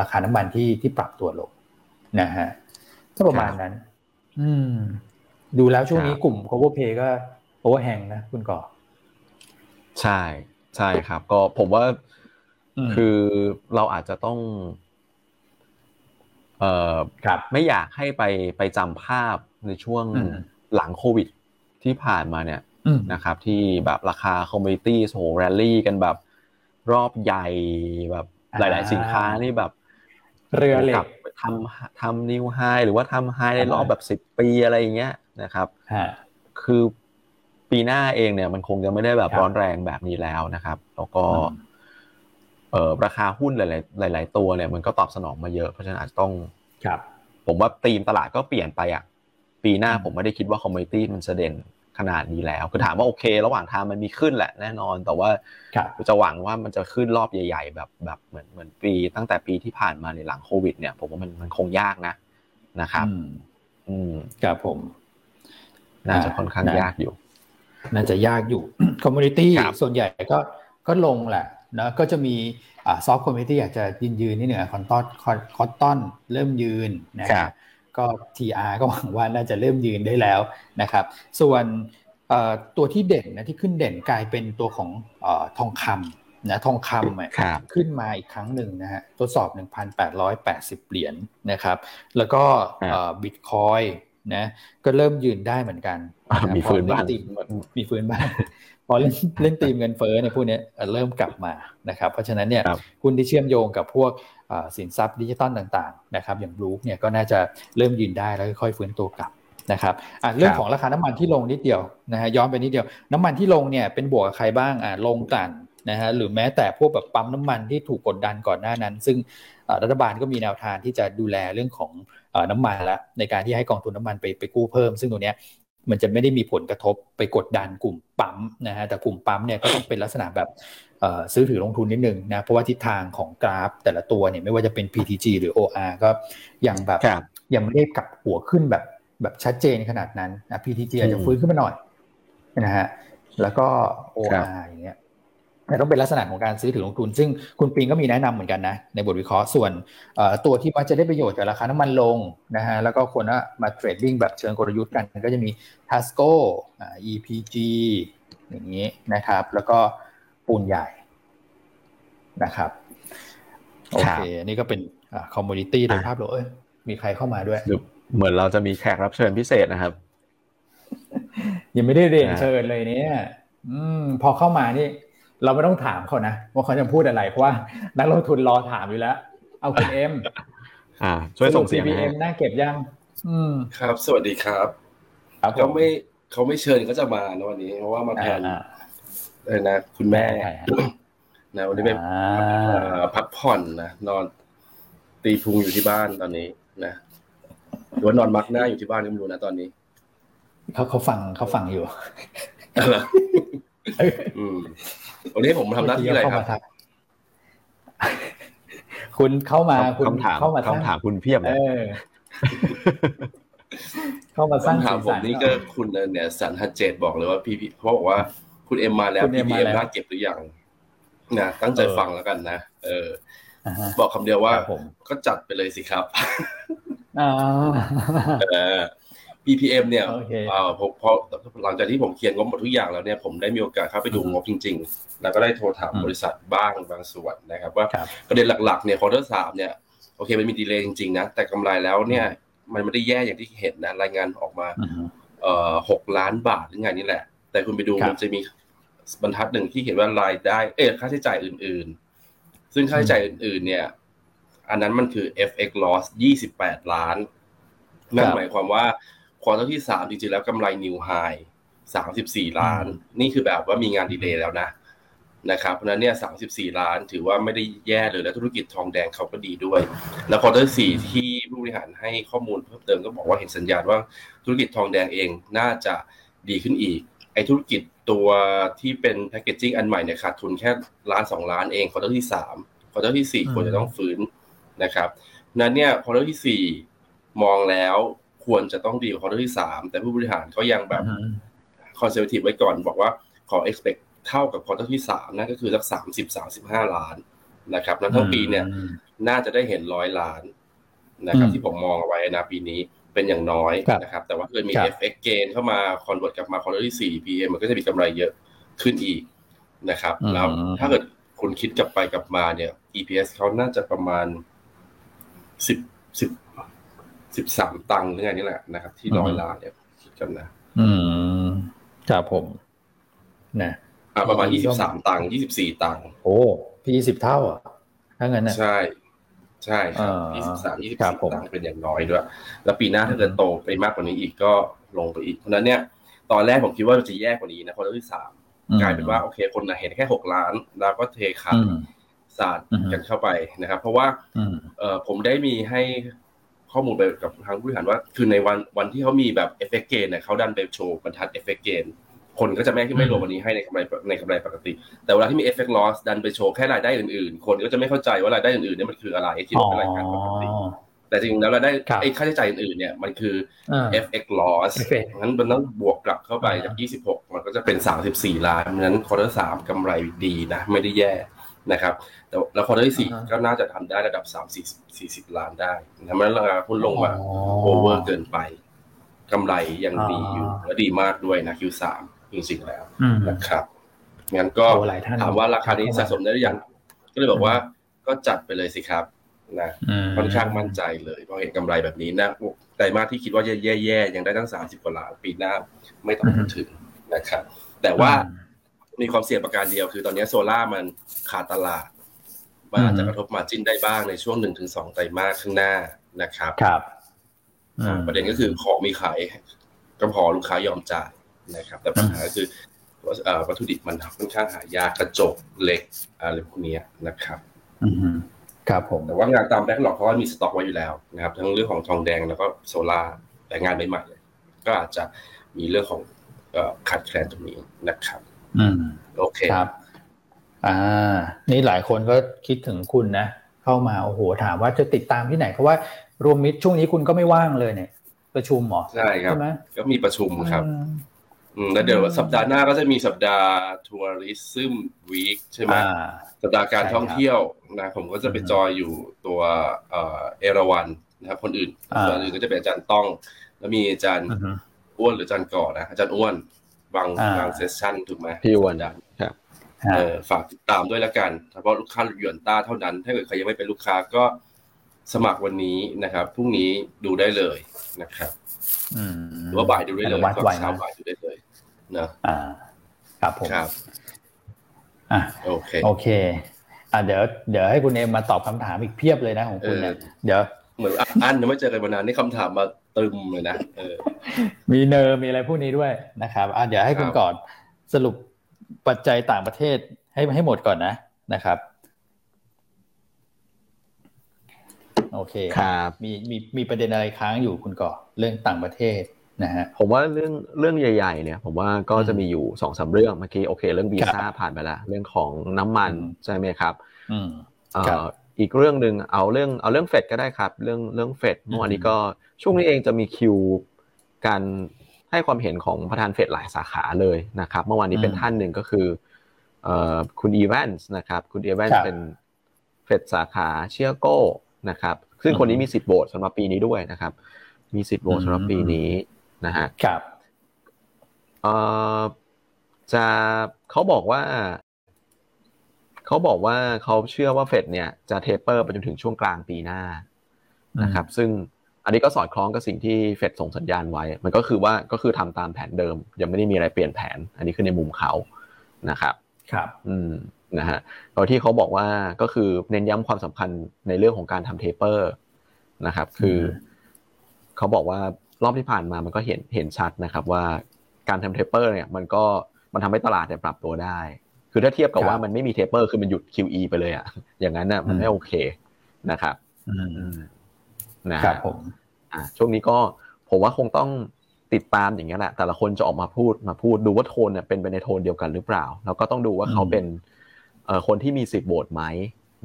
ราคาน้ำมันที่ที่ปรับตัวลงนะฮะก็ประมาณนั้น อืม ดูแล้วช่วงนี้กลุ่ม commodity play ก็ overhang นะคุณก่อ ใช่ใช่ครับ ก็ผมว่าคือเราอาจจะต้อง เอ่อไม่อยากให้ไปไปจำภาพในช่วง หลังโควิดที่ผ่านมาเนี่ยนะครับ ที่แบบราคา commodity โหแรลลี่กันแบบรอบใหญ่แบบหลาย ๆ สินค้านี่แบบ เรือเหล็กทำทำนิวไฮหรือว่าทำไฮในรอบแบบสิบปีอะไรอย่างเงี้ยนะครับคือปีหน้าเองเนี่ยมันคงจะไม่ได้แบบร้อนแรงแบบนี้แล้วนะครับ แล้วก็เอ่อราคาหุ้นหลาย ๆ หลาย ๆ ตัวเนี่ยมันก็ตอบสนองมาเยอะเพราะฉะนั้นอาจจะต้องครับ ผมว่าธีมตลาดก็เปลี่ยนไปอะ ปีหน้าผมไม่ได้คิดว่าคอมมิตี้มันจะเด่นขนาดนี้แล้ว คือถามว่าโอเค ระหว่างทางมันมีขึ้นแหละแน่นอน แต่ว่าจะหวังว่ามันจะขึ้นรอบใหญ่ๆ แบบแบบเหมือนเหมือนปีตั้งแต่ปีที่ผ่านมาในหลังโควิด เนี่ย ผมว่ามันมันคงยากนะนะครับ อืมครับผม น่าจะค่อนข้างยากอยู่ น่าจะยากอยู่ commodity ส่วนใหญ่ก็ก็ลงแหละนะก็จะมีอ่า soft commodity อยากจะยืนยืนนี่เหนือ cotton cotton เริ่มยืนนะครับ ก็ TR ก็หวังว่าน่าจะเริ่มยืนได้แล้วนะครับ ส่วนตัวที่เด่นนะที่ขึ้นเด่นกลายเป็นตัวของทองคำนะทองคำขึ้นมาอีกครั้งหนึ่งนะฮะทดสอบ 1,880 เหรียญนะครับ แล้วก็บิตคอยนะก็เริ่มยืนได้เหมือนกันมีฟื้นบ้างมีฟื้นบ้าง พอเล่นเล่นตีมเงินเฟ้อเนี่ยพวกนี้เริ่มกลับมานะครับ เพราะฉะนั้นเนี่ยหุ้นที่เชื่อมโยงกับพวกสินทรัพย์ดิจิตอลต่างๆนะครับอย่าง BROOK เนี่ยก็น่าจะเริ่มยืนได้แล้วค่อยๆฟื้นตัวกลับนะครับเรื่องของราคาน้ำมันที่ลงนิดเดียวนะฮะย้อนไปนิดเดียว น้ำมันที่ลงเนี่ยเป็นบวกกับใครบ้างอ่าลงกันนะฮะหรือแม้แต่พวกแบบปั๊มน้ำมันที่ถูกกดดันก่อนหน้านั้น ซึ่งรัฐบาลก็มีแนวทางที่จะดูแลเรื่องของน้ำมันละในการที่ให้กองทุนน้ามันไปไปกู้เพิ่ม ซึ่งตัวเนี้ย มันจะไม่ได้มีผลกระทบไปกดดันกลุ่มปั๊มนะฮะแต่กลุ่มปั๊มเนี่ยก็ต้องเป็นลักษณะแบบซื้อถือลงทุนนิดนึงนะเพราะว่าทิศทางของกราฟแต่ละตัวเนี่ยไม่ว่าจะเป็น PTG หรือ OR ก็ยังแบบยังไม่ได้กลับหัวขึ้นแบบแบบชัดเจนขนาดนั้นนะ PTG อาจจะฟื้นขึ้นมาหน่อยนะฮะแล้วก็ OR อย่างเงี้ย แต่ต้องเป็นลักษณะของการซื้อถือลงทุน ซึ่งคุณปิงก็มีแนะนำเหมือนกันนะ ในบทวิเคราะห์ส่วนตัวที่มันจะได้ประโยชน์จากราคาน้ำมันลงนะฮะแล้วก็คนมาเทรดดิ้งแบบเชิงกลยุทธ์กันก็จะมี Tasco EPG อย่างนี้นะครับ แล้วก็ปูนใหญ่นะครับโอเคนี่ก็เป็น commodity โดยภาพรวมมีใครเข้ามาด้วย เหมือนเราจะมีแขกรับเชิญพิเศษนะครับ ยังไม่ได้เรียนเชิญเลยเนี่ย อืม พอเข้ามานี่ เราไม่ต้องถามเขานะว่าเขาจะพูดอะไรเพราะว่านักลงทุนรอถามอยู่แล้ว เอาคุณเอ็มอ่า ช่วยส่งเสียงให้น่าเก็บยัง อืมครับ สวัสดีครับเขาไม่เขาไม่เชิญก็จะมาในวันนี้เพราะว่ามาแทนเลยนะคุณแม่นะวันนี้ไปพักผ่อนนะนอนตีพุงอยู่ที่บ้านตอนนี้นะหรือว่านอนมักหน้าอยู่ที่บ้านก็ไม่รู้นะตอนนี้เขาเขาฟังเขาฟังอยู่อืม วันนี้ผมทำหน้าที่อะไรครับคุณเข้ามาคุณคำถามเข้ามาคำถามคุณเพียบเลยเข้ามาสร้างคำถามผมนี่ก็คุณเนี่ยสันฮัจเจตบอกเลยว่าพี่เขาบอกว่าคุณเอ็มมาแล้วพี่ BPM น่าเก็บหรือยังนะตั้งใจฟังแล้วกันนะเออบอกคำเดียวว่าก็จัดไปเลยสิครับ BPM เนี่ยพอพอหลังจากที่ผมเขียนงบหมดทุกอย่างแล้วเนี่ยผมได้มีโอกาสเข้าไปดูงบจริง ๆ แล้วก็ได้โทรถามบริษัทบ้างบางส่วนนะครับว่าประเด็นหลักๆเนี่ย quarter สามเนี่ยโอเคมันมี delay จริงๆนะแต่กำไรแล้วเนี่ยมันไม่ได้แย่อย่างที่เห็นนะรายงานออกมาเอ่อหกล้านบาทหรือไงนี่แหละ แต่คุณไปดูมันจะมีบรรทัดหนึ่งที่เขียนว่ารายได้ เออค่าใช้จ่ายอื่น ๆ ซึ่งค่าใช้จ่ายอื่น ๆ เนี่ย อันนั้นมันคือ FX loss 28 ล้าน นั่นหมายความว่า quarter ที่สามจริงๆแล้วกำไร new high สามสิบสี่ล้าน นี่คือแบบว่ามีงาน delay แล้วนะนะครับเพราะนั้นเนี่ยสามสิบสี่ล้านถือว่าไม่ได้แย่เลยและธุรกิจทองแดงเขาก็ดีด้วย แล้ว quarter สี่ที่ผู้บริหารให้ข้อมูลเพิ่มเติมก็บอกว่าเห็นสัญญาณว่าธุรกิจทองแดงเองน่าจะดีขึ้นอีก ไอ้ธุรกิจตัวที่เป็น packaging อันใหม่เนี่ยขาดทุนแค่ล้านสองล้านเอง quarter ที่สาม quarter ที่สี่ควรจะต้องฟื้นนะครับนั้นเนี่ย quarter ที่สี่มองแล้ว ควรจะต้องดีกว่า quarter ที่สามแต่ผู้บริหารก็ยังแบบ conservative ไว้ก่อน บอกว่าขอ expect เท่ากับ quarter ที่สามนั่นก็คือสักสามสิบสามสิบห้าล้านนะครับนั้นทั้งปีเนี่ยน่าจะได้เห็นร้อยล้านนะครับที่ผมมองเอาไว้นะปีนี้เป็นอย่างน้อยนะครับ แต่ว่าเกิดมี FX gain เข้ามา convert กลับมาควอเตอร์ที่สี่ PM มันก็จะมีกำไรเยอะขึ้นอีกนะครับ แล้วถ้าเกิดคุณคิดกลับไปกลับมาเนี่ย EPS เขาน่าจะประมาณสิบ สิบสิบสามตังค์หรือไงนี่แหละนะครับ ที่ร้อยล้านเนี่ยคิดกันนะ อืมครับผม นะอ่าประมาณยี่สิบสามตังค์ยี่สิบสี่ตังค์โอ้พี่ยี่สิบเท่าอะถ้างั้นนะใช่ ใช่ครับยี่สิบสามยี่สิบสี่ตังค์เป็นอย่างน้อยด้วย แล้วปีหน้าถ้าเกิดโตไปมากกว่านี้อีกก็ลงไปอีกเพราะนั้นเนี่ย ตอนแรกผมคิดว่าจะแย่กว่านี้นะคนที่สามกลายเป็นว่าโอเค คนเห็นแค่หกล้าน แล้วก็เทขายศาสตร์กันเข้าไปนะครับ เพราะว่าเออผมได้มีให้ ข้อมูลไปกับทางผู้บริหารว่า คือในวันวันที่เขามีแบบ FX gain เนี่ยเขาดันไปโชว์บรรทัด FX gainคนก็จะไม่ไม่รวมวันนี้ให้ในกำไรในกำไรปกติ แต่เวลาที่มี FX loss ดันไปโชว์แค่รายได้อื่นๆ คนก็จะไม่เข้าใจว่ารายได้อื่นๆเนี่ยมันคืออะไรที่เป็นรายการปกติแต่จริงแล้วรายได้ไอ้ค่าใช้จ่ายอื่นๆเนี่ยมันคือ FX loss งั้นมันต้องบวกกลับเข้าไปจาก 26 มันก็จะเป็น 34 ล้านนั้น quarter สามกำไรดีนะ ไม่ได้แย่ นะครับ แต่แล้ว quarter ที่สี่ก็น่าจะทำได้ระดับ3 4 40ล้านได้นะมันราคาหุ้นลงมาโอเวอร์เกินไปกำไรยังดีอยู่และดีมากด้วยนะ Q3 จริงๆแล้วนะครับงั้นก็ถามว่าราคานี้สะสมได้หรือยัง ก็เลยบอกว่าก็จัดไปเลยสิครับนะค่อนข้างมั่นใจเลยเพราะเห็นกำไรแบบนี้นะไตรมาสที่คิดว่าแย่ๆยังได้ตั้งสามสิบกว่าล้านปีหน้าไม่ต้องพูดถึงนะครับ แต่ว่า มีความเสี่ยงประการเดียวคือตอนนี้โซล่ามันขาดตลาด มันอาจจะกระทบมาจิ้นได้บ้างในช่วงหนึ่งถึงสองไตรมาสข้างหน้านะครับครับประเด็นก็คือของมีขายก็พอลูกค้ายอมจ่ายนะครับ แต่ปัญหาคือวัตถุดิบมันค่อนข้างหายากกระจกเหล็กอะไรพวกนี้นะครับครับผมแต่ว่างานตามแบ็กหลอกเขาก็มีสต็อกไว้อยู่แล้วนะครับ ทั้งเรื่องของทองแดงแล้วก็โซลาแต่งานใหม่ๆก็อาจจะมีเรื่องของขาดแคลนตรงนี้นะครับ อืม โอเคครับ อ่า นี่หลายคนก็คิดถึงคุณนะ เข้ามาโอ้โหถามว่าจะติดตามที่ไหนเพราะว่ารวมมิตรช่วงนี้คุณก็ไม่ว่างเลยเนี่ย ประชุมหรอใช่ครับก็มีประชุมครับแล้วเดี๋ยวสัปดาห์หน้าก็จะมีสัปดาห์ทัวริซึมวีคใช่ไหมสัปดาห์การท่องเที่ยวนะผมก็จะไปจอยอยู่ตัวเอราวันนะครับ คนอื่นส่วนอื่นก็จะเป็นอาจารย์ต้อง แล้วมีอาจารย์อ้วนหรืออาจารย์ก่อนะอาจารย์อ้วน บางบางเซสชั่นถูกไหมพี่อ้วนครับฝากติดตามด้วยแล้วกันเฉพาะลูกค้าหยวนต้าเท่านั้น ถ้าเกิดใครยังไม่เป็นลูกค้าก็สมัครวันนี้นะครับพรุ่งนี้ดูได้เลยนะครับหรือว่าบ่ายดูได้เลยตอนเช้าบ่ายดูได้เลยนะอ่า ครับผมครับอะโอเคโอเคอะเดี๋ยวเดี๋ยวให้คุณเอมมาตอบคำถามอีกเพียบเลยนะของคุณเนี่ยเดี๋ยวเหมือนอันยังไม่เจอกันมานานนี่คำถามมา ตึมเลยนะเออมีเนอร์มีอะไรพวกนี้ด้วยนะครับอะเดี๋ยวให้คุณก่อนสรุปปัจจัยต่างประเทศให้ให้หมดก่อนนะนะครับ โอเคครับมีมีมีประเด็นอะไรค้างอยู่คุณก่อเรื่องต่างประเทศนะฮะผมว่าเรื่องเรื่องใหญ่ๆเนี่ย ผมว่าก็จะมีอยู่สองสาเรื่องเมื่อกี้โอเค เรื่องวีซ่าผ่านไปแล้วเรื่องของน้ำมันใช่ไหมครับ อีกเรื่องหนึ่งเอาเรื่องเอาเรื่องเฟดก็ได้ครับ เรื่องเรื่องเฟดเมื่อวานนี้ก็ช่วงนี้เองจะมีคิวการให้ความเห็นของประธานเฟดหลายสาขาเลยนะครับ เมื่อวานนี้เป็นท่านหนึ่งก็คือคุณอีแวนส์นะครับ คุณอีแวนส์เป็นเฟดสาขาเชียโก้นะครับ ซึ่งคนนี้มีสิทธิ์โหวตสำหรับปีนี้ด้วยนะครับ มีสิทธิ์โหวตสำหรับปีนี้นะฮะครับเอ่อจะเขาบอกว่า เขาบอกว่าเขาเชื่อว่าเฟดเนี่ยจะเทเปอร์ไปจนถึงช่วงกลางปีหน้านะครับ ซึ่งอันนี้ก็สอดคล้องกับสิ่งที่เฟดส่งสัญญาณไว้ มันก็คือว่าก็คือทำตามแผนเดิม ยังไม่ได้มีอะไรเปลี่ยนแผน อันนี้คือในมุมเขานะครับ ครับ อืมนะฮะตอนที่เขาบอกว่าก็คือเน้นย้ำความสำคัญในเรื่องของการทำเทเปอร์นะครับ คือเขาบอกว่ารอบที่ผ่านมามันก็เห็นเห็นชัดนะครับ ว่าการทำ taper เนี่ย มันก็มันทำให้ตลาดเนี่ยปรับตัวได้ คือถ้าเทียบกับว่ามันไม่มี taper คือมันหยุด QE ไปเลยอะอย่างนั้นน่ะมันไม่โอเคนะครับนะครับผมอ่าช่วงนี้ก็ผมว่าคงต้องติดตามอย่างเงี้ยแหละ แต่ละคนจะออกมาพูดมาพูดดูว่าโทนเนี่ยเป็นไปในโทนเดียวกันหรือเปล่า แล้วก็ต้องดูว่าเขาเป็นเอ่อคนที่มีสิทธิ์โหวตไหม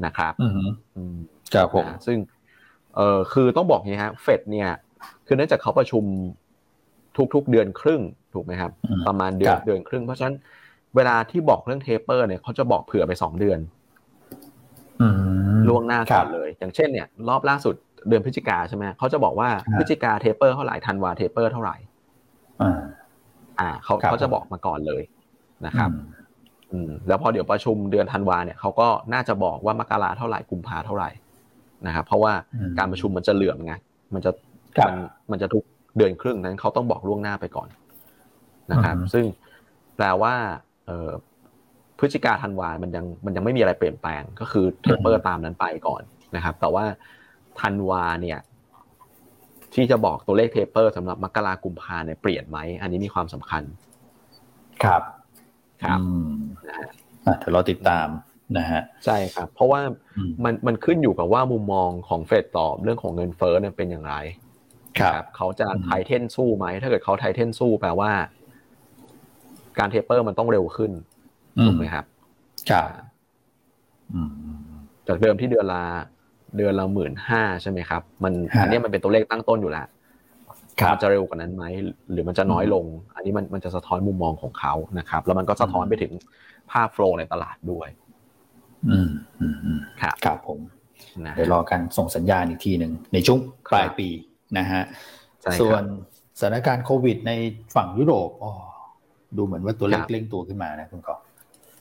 นะครับอืมครับผมซึ่งเอ่อคือต้องบอกงี้ฮะเฟดเนี่ย คือเนื่องจากเขาประชุมทุกๆเดือนครึ่งถูกไหมครับ ประมาณเดือนเดือนครึ่ง เพราะฉะนั้น เวลาที่บอกเรื่อง taper เนี่ยเขาจะบอกเผื่อไปสองเดือนล่วงหน้าก่อนเลย อย่างเช่นเนี่ยรอบล่าสุดเดือนพฤศจิกาใช่ไหมเขาจะบอกว่าพฤศจิกา taper เท่าไหร่ธันวา taper เท่าไหร่อ่าเขาเขาจะบอกมาก่อนเลยนะครับ อืมแล้วพอเดี๋ยวประชุมเดือนธันวาเนี่ยเขาก็น่าจะบอกว่ามกราเท่าไหร่กุมภาเท่าไหร่นะครับเพราะว่าการประชุมมันจะเหลื่อมไงมันจะมันมันจะทุกเดือนครึ่งนั้นเขาต้องบอกล่วงหน้าไปก่อนนะครับ ซึ่งแปลว่าเออ พฤศจิกาธันวามันยังมันยังไม่มีอะไรเปลี่ยนแปลง ก็คือ taper ตามนั้นไปก่อนนะครับ แต่ว่าธันวาเนี่ยที่จะบอกตัวเลข taper สำหรับมกรากุมภาเนี่ยเปลี่ยนไหม อันนี้มีความสำคัญ ครับ ครับนะฮะเดี๋ยวเราติดตามนะฮะใช่ครับ เพราะว่ามันมันขึ้นอยู่กับว่ามุมมองของเฟดต่อเรื่องของเงินเฟ้อเนี่ยเป็นอย่างไร ครับ เขาจะ tighten สู้ไหม ถ้าเกิดเขา tighten สู้แปลว่า การ taper มันต้องเร็วขึ้นถูกไหมครับครับจากเดิมที่เดือนละเดือนละหมื่นห้าใช่ไหมครับ มันอันนี้มันเป็นตัวเลขตั้งต้นอยู่แล้วมันจะเร็วกว่านั้นไหมหรือมันจะน้อยลง อันนี้มันมันจะสะท้อนมุมมองของเขานะครับ แล้วมันก็สะท้อนไปถึงภาพโฟล์ในตลาดด้วย อืมอืมครับครับผมเดี๋ยวรอกันส่งสัญญาณอีกทีหนึ่งในช่วงปลายปีนะฮะส่วนสถานการณ์โควิดในฝั่งยุโรปอ๋อ ดูเหมือนว่าตัวเลขเร่งตัวขึ้นมานะคุณกอ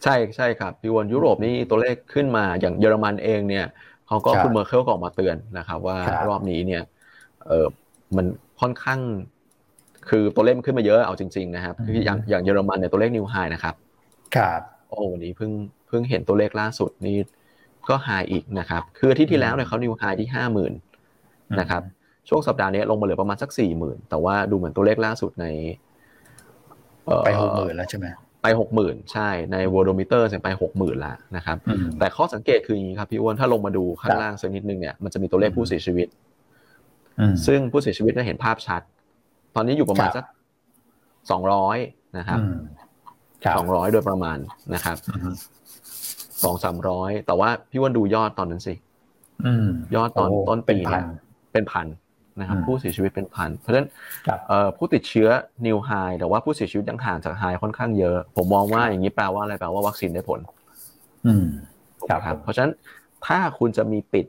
ใช่ใช่ครับพี่วนยุโรปนี่ตัวเลขขึ้นมาอย่างเยอรมันเองเนี่ยเขาก็คุณเมอร์เคิลก็ออกมาเตือนนะครับ ว่ารอบนี้เนี่ยเออมันค่อนข้าง คือตัวเลขขึ้นมาเยอะเอาจริงๆนะครับคืออย่างอย่างเยอรมันเนี่ยตัวเลข new high นะครับครับโอ้วันนี้เพิ่งเพิ่งเห็นตัวเลขล่าสุดนี่ก็ high อีกนะครับ คือที่ที่แล้วเนี่ยเขา new high ที่ห้าหมื่นนะครับช่วงสัปดาห์นี้ลงมาเหลือประมาณสักสี่หมื่นแต่ว่าดูเหมือนตัวเลขล่าสุดใน ไปหกหมื่นแล้วใช่ไหมไปหกหมื่นใช่ใน Worldometer ไปหกหมื่นละนะครับแต่ข้อสังเกตคืออย่างนี้ครับพี่อ้วนถ้าลงมาดูข้างล่างสักนิดนึงเนี่ยมันจะมีตัวเลขผู้เสียชีวิตซึ่งผู้เสียชีวิตเราเห็นภาพชัด ตอนนี้อยู่ประมาณสักสองร้อยนะครับสองร้อยโดยประมาณนะครับสองสามร้อยแต่ว่าพี่อ้วนดูยอดตอนนั้นสิยอดตอนต้นปีเนี่ยเป็นพัน นะครับผู้เสียชีวิตเป็นพัน เพราะฉะนั้นผู้ติดเชื้อนิวไฮแต่ว่าผู้เสียชีวิตยังห่างจากไฮค่อนข้างเยอะ ผมมองว่าอย่างนี้แปลว่าอะไรแปลว่าวัคซีนได้ผล อืมครับเพราะฉะนั้นถ้าคุณจะมีปิด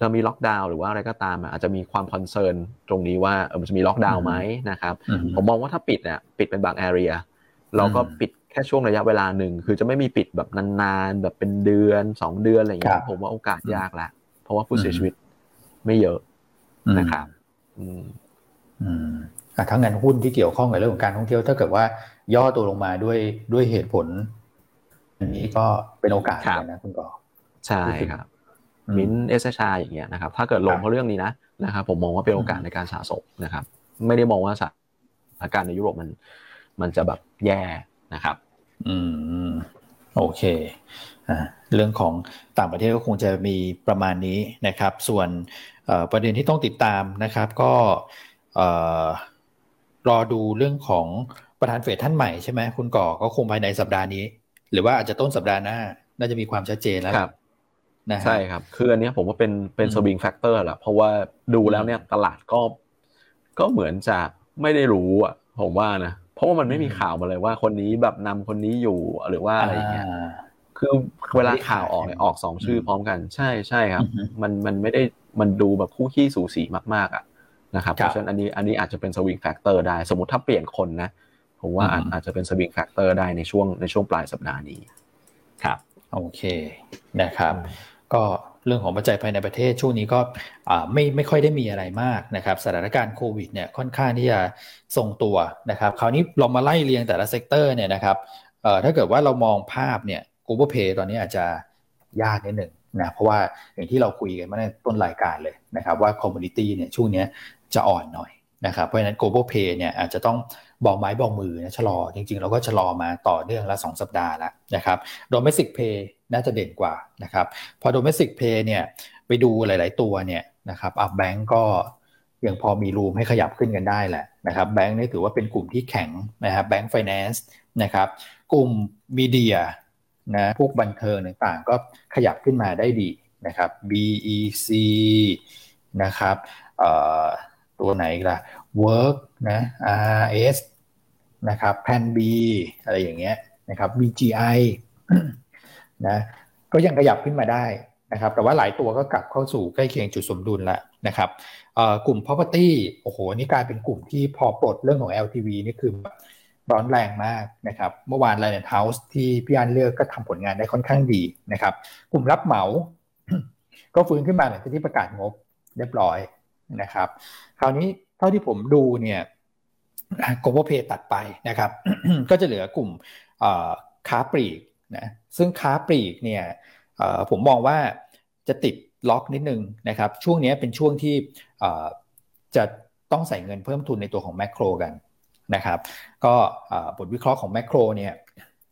จะมีล็อกดาวน์หรือว่าอะไรก็ตามอาจจะมีความ concern ตรงนี้ว่าเออมันจะมีล็อกดาวน์ไหมนะครับผมมองว่าถ้าปิดเนี่ยปิดเป็นบาง area เราก็ปิดแค่ช่วงระยะเวลาหนึ่งคือจะไม่มีปิดแบบนานๆแบบเป็นเดือนสองเดือนอะไรอย่างเงี้ยผมว่าโอกาสยากละเพราะว่าผู้เสียชีวิตไม่เยอะนะครับ อืมอืมดังนั้นหุ้นที่เกี่ยวข้องกับเรื่องของการท่องเที่ยวถ้าเกิดว่าย่อตัวลงมาด้วยด้วยเหตุผลอันนี้ก็เป็นโอกาสนะคุณกอใช่ครับมินเอสชาอย่างเงี้ยนะครับ ถ้าเกิดลงเพราะเรื่องนี้นะนะครับผมมองว่าเป็นโอกาสในการสะสมนะครับ ไม่ได้มองว่าสถานการณ์ในยุโรปมัน มันจะแบบแย่นะครับ อืมโอเคอ่าเรื่องของต่างประเทศก็คงจะมีประมาณนี้นะครับ ส่วน ประเด็นที่ต้องติดตามนะครับ ก็รอดูเรื่องของประธานเฟดท่านใหม่ใช่ไหมคุณก่อก็คงภายในสัปดาห์นี้ หรือว่าอาจจะต้นสัปดาห์หน้า น่าจะมีความชัดเจนแล้วครับนะใช่ครับ คืออันนี้ผมว่าเป็นเป็นสวิงแฟกเตอร์แหละเพราะว่าดูแล้วเนี่ยตลาดก็ก็เหมือนจะไม่ได้รู้อะผมว่านะเพราะว่ามันไม่มีข่าวมาเลยว่าคนนี้แบบนำคนนี้อยู่หรือว่าอะไรอย่างเงี้ย คือเวลาข่าวออกเนี่ยออกสองชื่อพร้อมกัน ใช่ใช่ครับ มันมันไม่ได้มันดูแบบคู่คี่สูสีมากๆอะนะครับเพราะฉะนั้นอันนี้อันนี้อาจจะเป็น swing factor ได้สมมติถ้าเปลี่ยนคนนะผมว่าอาจจะเป็น swing factor ได้ในช่วงในช่วงปลายสัปดาห์นี้ครับโอเคนะครับ ก็เรื่องของปัจจัยภายในประเทศช่วงนี้ก็ไม่ไม่ค่อยได้มีอะไรมากนะครับสถานการณ์โควิดเนี่ยค่อนข้างที่จะทรงตัวนะครับ คราวนี้ลองมาไล่เรียงแต่ละ sector เนี่ยนะครับถ้าเกิดว่าเรามองภาพเนี่ย Global Play ตอนนี้อาจจะยากนิดหนึ่งนะเพราะว่าอย่างที่เราคุยกันมาในต้นรายการเลยนะครับว่า commodity เนี่ยช่วงนี้จะอ่อนหน่อยนะครับเพราะฉะนั้น global play เนี่ยอาจจะต้องโบกไม้โบกมือนะชะลอ จริงๆ เราก็ชะลอมาต่อเนื่องละ2สัปดาห์แล้วนะครับ domestic play น่าจะเด่นกว่านะครับพอ domestic play เนี่ยไปดูหลายๆตัวเนี่ยนะครับอัพแบงก์ก็ยังพอมี room ให้ขยับขึ้นกันได้แหละนะครับแบงค์นี่ถือว่าเป็นกลุ่มที่แข็งนะครับแบงค์ไฟแนนซ์นะครับกลุ่มมีเดีย นะพวกบันเทิงต่างๆ ก็ขยับขึ้นมาได้ดีนะครับ BEC นะครับตัวไหนล่ะ Work นะ RS นะครับแพน B อะไรอย่างเงี้ยนะครับ BGI นะก็ยังขยับขึ้นมาได้นะครับ แต่ว่าหลายตัวก็กลับเข้าสู่ใกล้เคียงจุดสมดุลแล้วนะครับกลุ่ม property โอ้โห นี่กลายเป็นกลุ่มที่พอปลดเรื่องของ LTV นี่คือ ร้อนแรงมากนะครับ เมื่อวาน Lion House ที่พี่อันเลือกก็ทำผลงานได้ค่อนข้างดีนะครับ กลุ่มรับเหมา ก็ฟื้นขึ้นมาหลังจากที่ประกาศงบเรียบร้อยนะครับ คราวนี้เท่าที่ผมดูเนี่ยโกลบอลเพย์ตัดไปนะครับ ก็จะเหลือกลุ่มค้าปลีกนะซึ่งค้าปลีกเนี่ยผมมองว่าจะติดล็อกนิดนึงนะครับ ช่วงนี้เป็นช่วงที่จะต้องใส่เงินเพิ่มทุนในตัวของแมคโครกัน นะครับ ก็บทวิเคราะห์ของแมคโครเนี่ย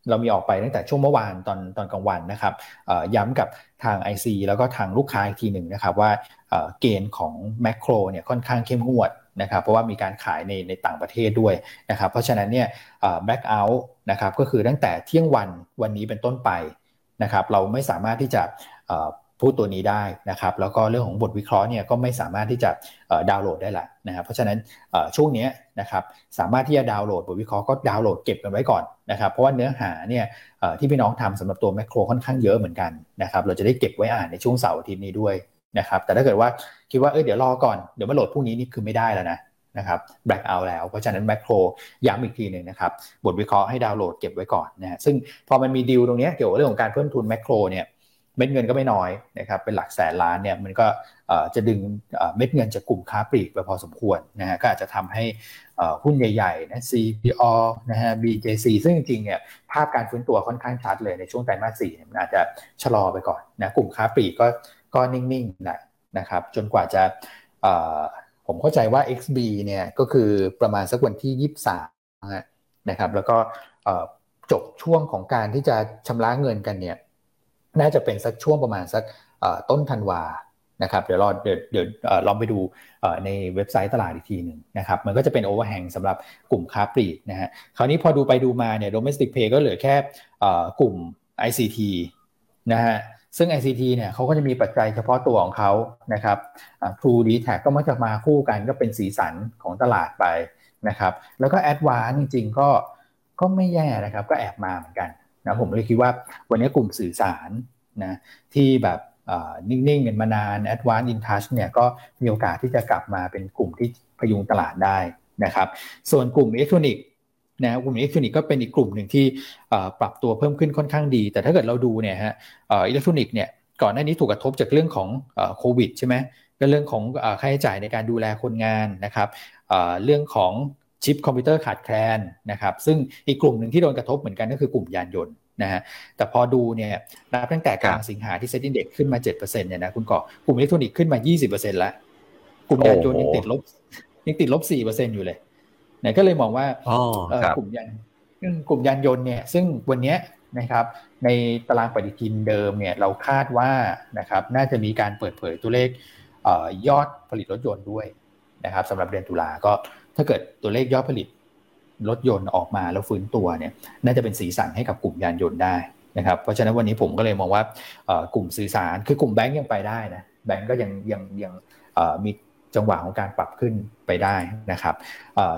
เรามีออกไปตั้งแต่ช่วงเมื่อวานตอนตอนกลางวันนะครับย้ำกับทาง IC แล้วก็ทางลูกค้าอีกทีหนึ่งนะครับว่าเกณฑ์ของแมคโครเนี่ยค่อนข้างเข้มงวดนะครับเพราะว่ามีการขายในในต่างประเทศด้วยนะครับเพราะฉะนั้นเนี่ยแบ็กเอาท์นะครับก็คือตั้งแต่เที่ยงวันวันนี้เป็นต้นไปนะครับเราไม่สามารถที่จะ พูดตัวนี้ได้นะครับแล้วก็เรื่องของบทวิเคราะห์เนี่ยก็ไม่สามารถที่จะดาวน์โหลดได้ละนะครับเพราะฉะนั้นช่วงนี้นะครับสามารถที่จะดาวน์โหลดบทวิเคราะห์ก็ดาวน์โหลดเก็บกันไว้ก่อนนะครับเพราะว่าเนื้อหาเนี่ยที่พี่น้องทำสำหรับตัวแมคโครค่อนข้างเยอะเหมือนกันนะครับเราจะได้เก็บไว้อ่านในช่วงเสาร์อาทิตย์นี้ด้วยนะครับแต่ถ้าเกิดว่าคิดว่าเออเดี๋ยวรอก่อนเดี๋ยวมาโหลดพรุ่งนี้นี่คือไม่ได้แล้วนะนะครับแบล็คเอาแล้ว เพราะฉะนั้นแมคโครย้ำอีกทีหนึ่งนะครับ บทวิเคราะห์ให้ดาวน์โหลดเก็บไว้ก่อนนะซึ่งพอมันมีดีลตรงนี้เกี่ยวกับเรื่องของการเพิ่มทุนแมคโครเนี่ย เม็ดเงินก็ไม่น้อยนะครับเป็นหลักแสนล้านเนี่ยมันก็จะดึงเม็ดเงินจากกลุ่มค้าปลีกไปพอสมควรนะฮะก็อาจจะทำให้หุ้นใหญ่ๆนะ CPO นะฮะ BJC ซึ่งจริงๆเนี่ยภาพการฟื้นตัวค่อนข้างชัดเลยในช่วงไตรมาสสี่มันอาจจะชะลอไปก่อนนะกลุ่มค้าปลีกก็ก็นิ่งๆนะนะครับจนกว่าจะผมเข้าใจว่า XB เนี่ยก็คือประมาณสักวันที่ 23นะครับแล้วก็จบช่วงของการที่จะชำระเงินกันเนี่ย น่าจะเป็นสักช่วงประมาณสักต้นธันวานะครับเดี๋ยวรอเดี๋ยวเดี๋ยวลองไปดูในเว็บไซต์ตลาดอีกทีหนึ่งนะครับมันก็จะเป็นโอเวอร์แฮงสำหรับกลุ่มค้าปลีกนะฮะคราวนี้พอดูไปดูมาเนี่ย domestic pay ก็เหลือแค่กลุ่ม ICT นะฮะซึ่ง ICT เนี่ยเขาก็จะมีปัจจัยเฉพาะตัวของเขานะครับ True d t a c ก็มักจะมาคู่กันก็เป็นสีสันของตลาดไปนะครับแล้วก็ a d v a n c e จริงๆก็ก็ไม่แย่นะครับก็แอบมาเหมือนกัน นะผมเลยคิดว่าวันนี้กลุ่มสื่อสารนะที่แบบนิ่งๆกันมานาน Advanced Intouch เนี่ยก็มีโอกาสที่จะกลับมาเป็นกลุ่มที่พยุงตลาดได้นะครับ ส่วนกลุ่มอิเล็กทรอนิกส์นะกลุ่มอิเล็กทรอนิกส์ก็เป็นอีกกลุ่มหนึ่งที่ปรับตัวเพิ่มขึ้นค่อนข้างดี แต่ถ้าเกิดเราดูเนี่ยฮะอิเล็กทรอนิกส์เนี่ยก่อนหน้านี้ถูกกระทบจากเรื่องของโควิดใช่ไหมก็เรื่องของค่าใช้จ่ายในการดูแลคนงานนะครับเรื่องของ ชิปคอมพิวเตอร์ขาดแคลนนะครับซึ่งอีกกลุ่มหนึ่งที่โดนกระทบเหมือนกันก็คือกลุ่มยานยนต์นะฮะแต่พอดูเนี่ยนับตั้งแต่กลางสิงหาที่ SET Index ขึ้นมา 7%เนี่ยนะคุณก่อกลุ่มอิเล็กทรอนิกส์ขึ้นมา 20%แล้วกลุ่มยานยนต์ยังติดลบยังติดลบ 4%อยู่เลยเนี่ยก็เลยมองว่ากลุ่มยานกลุ่มยานยนต์เนี่ยซึ่งวันนี้นะครับในตารางปฏิทินเดิมเนี่ยเราคาดว่านะครับน่าจะมีการเปิดเผยตัวเลขยอดผลิตรถยนต์ด้วยนะครับสำหรับเดือนตุลาก็ ถ้าเกิดตัวเลขยอดผลิตรถยนต์ออกมาแล้วฟื้นตัวเนี่ยน่าจะเป็นสีสันให้กับกลุ่มยานยนต์ได้นะครับเพราะฉะนั้นวันนี้ผมก็เลยมองว่ากลุ่มสื่อสารคือกลุ่มแบงก์ยังไปได้นะแบงก์ก็ยังยังยังมีจังหวะของการปรับขึ้นไปได้นะครับ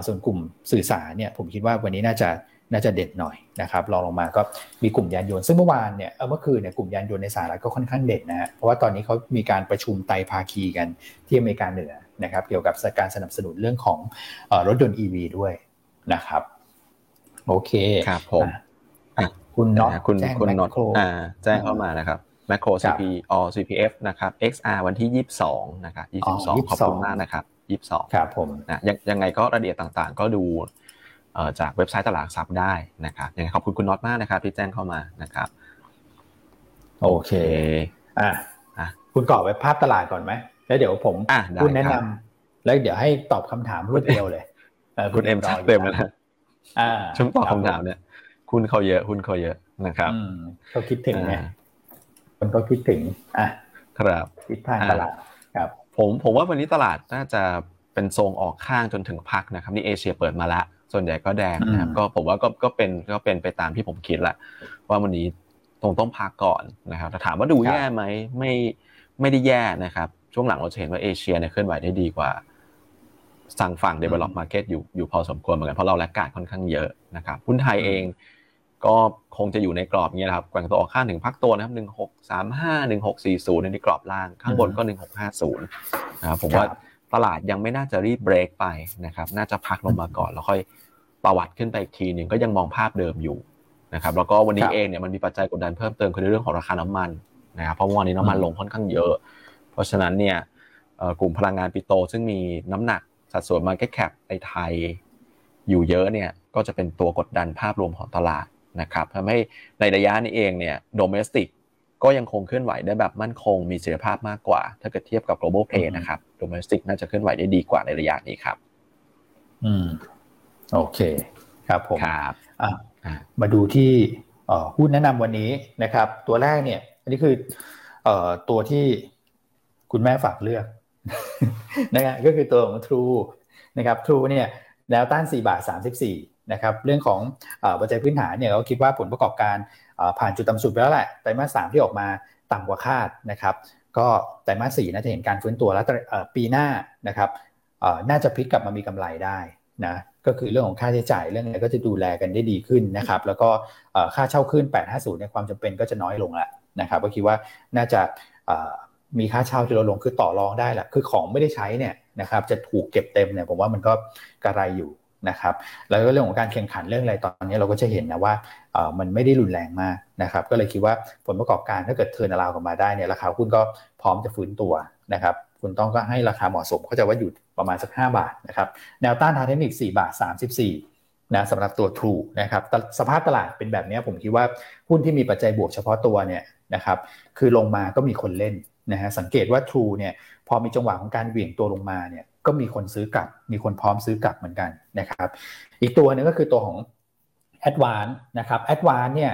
ส่วนกลุ่มสื่อสารเนี่ยผมคิดว่าวันนี้น่าจะน่าจะเด็ดหน่อยนะครับรองลงมาก็มีกลุ่มยานยนต์ซึ่งเมื่อวานเนี่ยเมื่อคืนเนี่ยกลุ่มยานยนต์ในสหรัฐก็ค่อนข้างเด็ดนะฮะเพราะว่าตอนนี้เขามีการประชุมไตภาคีกันที่อเมริกาเหนือ นะครับเกี่ยวกับการสนับสนุนเรื่องของรถยนต์ EV ด้วยนะครับ โอเคครับผมคุณน็อตคุณคุณน็อตอ่าแจ้งเข้ามานะครับแมคโคร CP or CPF นะครับ XR วันที่ 22 นะครับ 22 ขอบคุณมากนะครับ 22 ครับผมนะยังไงก็รายละเอียดต่างๆ ก็ดูจากเว็บไซต์ตลาดซับได้นะครับยังไงขอบคุณคุณน็อตมากนะครับที่แจ้งเข้ามานะครับ โอเค อะคุณก่อไว้ภาพตลาดก่อนไหม แล้วเดี๋ยวผมคุณแนะนำแล้วเดี๋ยวให้ตอบคำถามรวดเดียวเลยคุณเอ็มเต็มแล้วช่วงตอบคำถามเนี่ย คุณเขาเยอะคุณเขาเยอะนะครับเขาคิดถึงไงคนก็คิดถึงอะครับทิศทางตลาดครับ ผมผมว่าวันนี้ตลาดน่าจะเป็นทรงออกข้างจนถึงพักนะครับ นี่เอเชียเปิดมาละ ส่วนใหญ่ก็แดงนะครับ ก็ผมว่าก็ก็เป็นก็เป็นไปตามที่ผมคิดแหละว่าวันนี้ตรงต้องพักก่อนนะครับแต่ถามว่าดูแย่ไหมไม่ไม่ได้แย่นะครับ ช่วงหลังเราจะเห็นว่าเอเชียเนี่ยเคลื่อนไหวได้ดีกว่าสั่งฝั่ง develop market อยู่อยู่พอสมควรเหมือนกันเพราะเราแลกกาดค่อนข้างเยอะนะครับหุ้นไทยเองก็คงจะอยู่ในกรอบนี้นะครับแกว่งตัวออกข้างถึงพักตัวนะครับหนึ่งหกสามห้าหนึ่งหกสี่ศูนย์ในกรอบล่างข้างบนก็หนึ่งหกห้าศูนย์นะครับผมว่าตลาดยังไม่น่าจะรีบเบรกไปนะครับน่าจะพักลงมาก่อนแล้วค่อยปรับตัวขึ้นไปอีกทีหนึ่งก็ยังมองภาพเดิมอยู่นะครับแล้วก็วันนี้เองเนี่ยมันมีปัจจัยกดดันเพิ่มเติมคือในเรื่องของราคาน้ำมันนะครับเพราะวันนี้น้ำมันลงค่อนข้างเยอะ เพราะฉะนั้นเนี่ยกลุ่มพลังงานปิโต ซึ่งมีน้ำหนักสัดส่วน market cap ในไทยอยู่เยอะเนี่ยก็จะเป็นตัวกดดันภาพรวมของตลาดนะครับทำให้ในระยะนี้เองเนี่ยโดเมสติกก็ยังคงเคลื่อนไหวได้แบบมั่นคงมีเสถียรภาพมากกว่า ถ้าเกิดเทียบกับ global play นะครับโดเมสติกน่าจะเคลื่อนไหวได้ดีกว่าในระยะนี้ครับ อืมโอเคครับผมครับอะมาดูที่หุ้นแนะนำวันนี้นะครับ ตัวแรกเนี่ย อันนี้คือเอ่อตัวที่ คุณแม่ฝากเลือกนะครับก็คือตัวของ True นะครับ True เนี่ยแนวต้าน 4 บาท 34 นะครับ เรื่องของปัจจัยพื้นฐานเนี่ยเราคิดว่าผลประกอบการผ่านจุดต่ำสุดไปแล้วแหละไตรมาสสามที่ออกมาต่ำกว่าคาดนะครับ ก็ไตรมาสสี่น่าจะเห็นการฟื้นตัวแล้วปีหน้านะครับน่าจะพลิกกลับมามีกำไรได้นะก็คือเรื่องของค่าใช้จ่ายเรื่องอะไรก็จะดูแลกันได้ดีขึ้นนะครับ แล้วก็ค่าเช่าขึ้น 850ในความจำเป็นก็จะน้อยลงแล้วนะครับก็คิดว่าน่าจะ มีค่าเช่าที่ลดลงคือต่อรองได้แหละคือของไม่ได้ใช้เนี่ยนะครับจะถูกเก็บเต็มเนี่ยผมว่ามันก็กระไรอยู่นะครับแล้วก็เรื่องของการแข่งขันเรื่องอะไรตอนนี้เราก็จะเห็นนะว่ามันไม่ได้รุนแรงมากนะครับก็เลยคิดว่าผลประกอบการถ้าเกิดเทินอราวกลับมาได้เนี่ยราคาหุ้นก็พร้อมจะฟื้นตัวนะครับคุณต้องก็ให้ราคาเหมาะสมเขาจะว่าอยู่ประมาณสัก 5 บาทนะครับแนวต้านทางเทคนิค 4 บาท 34นะสำหรับตัว True นะครับสภาพตลาดเป็นแบบนี้ผมคิดว่าหุ้นที่มีปัจจัยบวกเฉพาะตัวเนี่ยนะครับคือลงมาก็มีคนเล่น นะฮะสังเกตว่า True เนี่ยพอมีจังหวะของการเหวี่ยงตัวลงมาเนี่ยก็มีคนซื้อกลับ มีคนพร้อมซื้อกลับเหมือนกันนะครับ อีกตัวนึงก็คือตัวของ a d v a n c e นะครับ a d v a n c e เนี่ย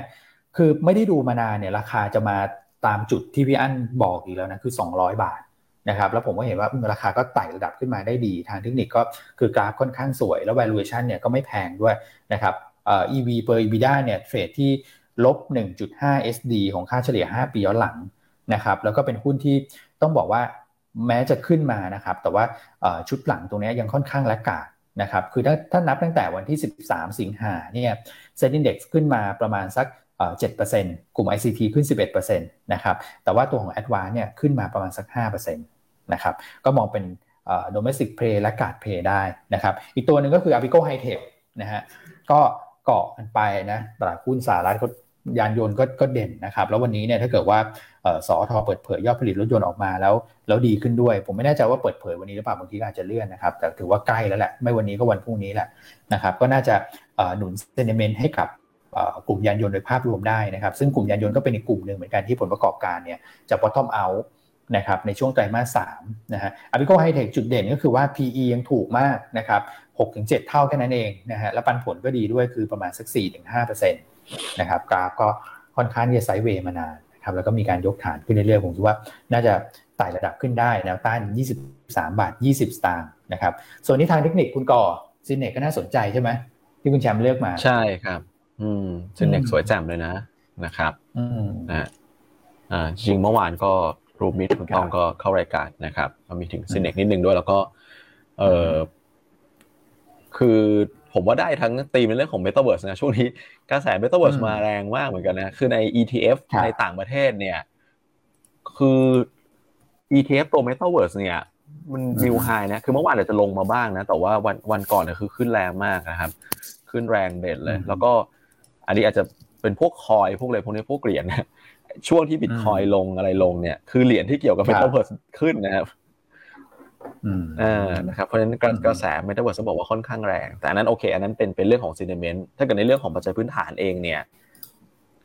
คือไม่ได้ดูมานานเนี่ยราคาจะมาตามจุดที่พี่อั้นบอกอีกแล้วนะคือ 200 บาทนะครับแล้วผมก็เห็นว่าราคาก็ไต่ระดับขึ้นมาได้ดี ทางเทคนิคก็คือกราฟค่อนข้างสวย แล้ว valuation เนี่ยก็ไม่แพงด้วยนะครับเอ่อ EV per EBITDA เนี่ยเทรดที่ลบ 1.5 SD ของค่าเฉลี่ย 5 ปีย้อนหลัง นะครับแล้วก็เป็นหุ้นที่ต้องบอกว่าแม้จะขึ้นมานะครับแต่ว่าชุดหลังตรงนี้ยังค่อนข้างละกาดนะครับคือถ้าถ้านับตั้งแต่วันที่ 13 สิงหาเนี่ยเซ็นดิ้งเด็กขึ้นมาประมาณสัก7%กลุ่ม ICT ขึ้น 11%นะครับแต่ว่าตัวของ a d v a n c e เนี่ยขึ้นมาประมาณสัก5%นะครับก็มองเป็น domestic play และกาด play ได้นะครับอีกตัวหนึ่งก็คือ Apico High Tech นะฮะก็เกาะกันไปนะตลาดหุ้นสหรัฐยานยนต์ก็ก็เด่นนะครับแล้ววันนี้เนี่ยถ้าเกิดว่า สอทอเปิดเผยยอดผลิตรถยนต์ออกมาแล้วแล้วดีขึ้นด้วย ผมไม่แน่ใจว่าเปิดเผยวันนี้หรือเปล่าบางทีอาจจะเลื่อนนะครับ แต่ถือว่าใกล้แล้วแหละ ไม่วันนี้ก็วันพรุ่งนี้แหละนะครับก็น่าจะหนุนเซนิเมนต์ให้กับกลุ่มยานยนต์โดยภาพรวมได้นะครับ ซึ่งกลุ่มยานยนต์ก็เป็นอีกกลุ่มหนึ่งเหมือนกันที่ผลประกอบการเนี่ยจะ bottom out นะครับในช่วงไตรมาสสามนะฮะอาปิโกไฮเทคจุดเด่นก็คือว่า PE ยังถูกมากนะครับ6-7เจ็ดเท่าแค่นั้นเองนะฮะและปันผลก็ดีด้วยคือประมาณสัก4-5%นะครับกราฟก็ค่อนข้างจะ sideway มานาน ครับแล้วก็มีการยกฐานขึ้นเรื่อยๆผมคิดว่าน่าจะไต่ระดับขึ้นได้แนวต้าน 23 บาท 20 สตางค์นะครับส่วนนี้ทางเทคนิคคุณก่อซินเน็คก็น่าสนใจใช่ไหมที่คุณแชมป์เลือกมาใช่ครับ อืมซินเนกสวยแจ่มเลยนะนะครับ อืมนะอ่าจริงเมื่อวานก็รูปมิดคุณต้องก็เข้ารายการนะครับมีถึงซินเนกนิดนึงด้วยแล้วก็ เออคือ ผมว่าได้ทั้งตีมในเรื่องของ Metaverse นะช่วงนี้กระแส Metaverse มาแรงมากเหมือนกันนะ คือใน ETF ในต่างประเทศเนี่ย คือ ETF ตัว Metaverse เนี่ย มันวิวไฮนะ คือเมื่อวานอาจจะลงมาบ้างนะ แต่ว่าวันวันก่อนเนี่ยคือขึ้นแรงมากนะครับ ขึ้นแรงเด่นเลย แล้วก็อันนี้อาจจะเป็นพวก coin พวกอะไรพวกนี้พวกเหรียญนะช่วงที่บิตคอยน์ลงอะไรลงเนี่ย คือเหรียญที่เกี่ยวกับ Metaverse ขึ้นนะครับ อ่านะครับเพราะฉะนั้นกระแสเมตาเวิร์สบอกว่าค่อนข้างแรง แต่อันนั้นโอเค อันนั้นเป็นเป็นเรื่องของ sentiment ถ้าเกิดในเรื่องของปัจจัยพื้นฐานเองเนี่ย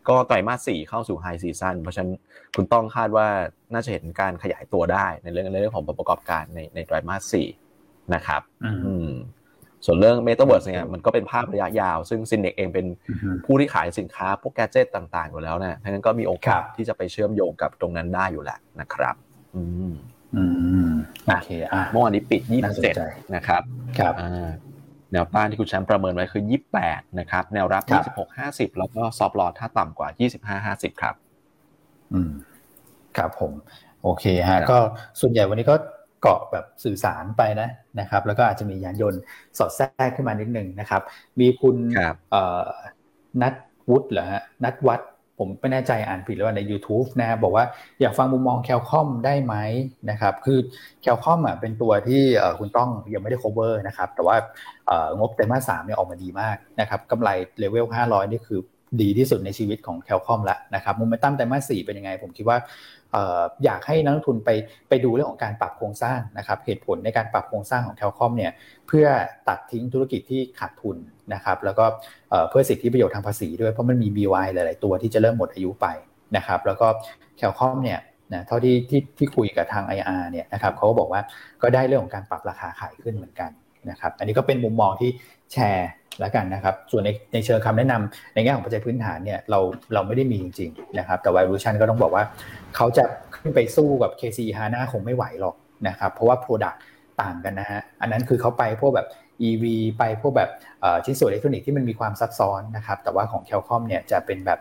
ก็ไตรมาสสี่เข้าสู่ high season เพราะฉะนั้นคุณต้องคาดว่าน่าจะเห็นการขยายตัวได้ในเรื่องในเรื่องของประกอบการในในไตรมาสสี่นะครับ อืมส่วนเรื่องเมตาเวิร์สเนี่ยมันก็เป็นภาพระยะยาว ซึ่งซินเน็คเองเป็นผู้ที่ขายสินค้าพวก gadget ต่างๆอยู่แล้วนะทั้งนั้นก็มีโอกาสที่จะไปเชื่อมโยงกับตรงนั้นได้อยู่แหละนะครับ อืม อืมโอเคอะเมื่อวานนี้ปิดยี่สิบเจ็ดนะครับครับแนวต้านที่คุณแชมป์ประเมินไว้คือยี่แปดนะครับ แนวรับยี่สิบหกห้าสิบแล้วก็ stop loss ถ้าต่ำกว่ายี่สิบห้าห้าสิบครับ อืม ครับผม โอเคฮะ ก็ส่วนใหญ่วันนี้ก็เกาะแบบสื่อสารไปนะนะครับ แล้วก็อาจจะมียานยนต์สอดแทรกขึ้นมานิดนึงนะครับ มีคุณนัทวุฒิเหรอฮะนัทวัด ผมไม่แน่ใจอ่านผิดหรือว่าใน YouTube นะครับบอกว่าอยากฟังมุมมองแคลคอมได้ไหมนะครับ คือแคลคอมอะเป็นตัวที่คุณต้องยังไม่ได้ cover นะครับ แต่ว่างบไตรมาสสามเนี่ยออกมาดีมากนะครับกำไรเลเวล500 นี่คือ ดีที่สุดในชีวิตของแคลคอมละนะครับมุมเมนตัมไตรมาสสี่เป็นยังไง ผมคิดว่าอยากให้นักลงทุนไปไปดูเรื่องของการปรับโครงสร้างนะครับเหตุผลในการปรับโครงสร้างของแคลคอมเนี่ยเพื่อตัดทิ้งธุรกิจที่ขาดทุนนะครับแล้วก็เพื่อสิทธิประโยชน์ทางภาษีด้วยเพราะมันมี BY หลาย ๆ ตัวที่จะเริ่มหมดอายุไปนะครับแล้วก็แคลคอมเนี่ยนะเท่าที่ที่ที่คุยกับทาง IR เนี่ยนะครับเขาก็บอกว่าก็ได้เรื่องของการปรับราคาขายขึ้นเหมือนกันนะครับอันนี้ก็เป็นมุมมองที่แชร์ แล้วกันนะครับ ส่วนในในเชิงคำแนะนำในแง่ของปัจจัยพื้นฐานเนี่ยเราเราไม่ได้มีจริงๆนะครับ แต่ Evolution ก็ต้องบอกว่า เขาจะขึ้นไปสู้กับ KC HANA คงไม่ไหวหรอกนะครับ เพราะว่า Product ต่างกันนะฮะ อันนั้นคือเขาไปพวกแบบ EV ไปพวกแบบชิ้นส่วนอิเล็กทรอนิกส์ที่มันมีความซับซ้อนนะครับ แต่ว่าของ Qualcomm เนี่ยจะเป็นแบบ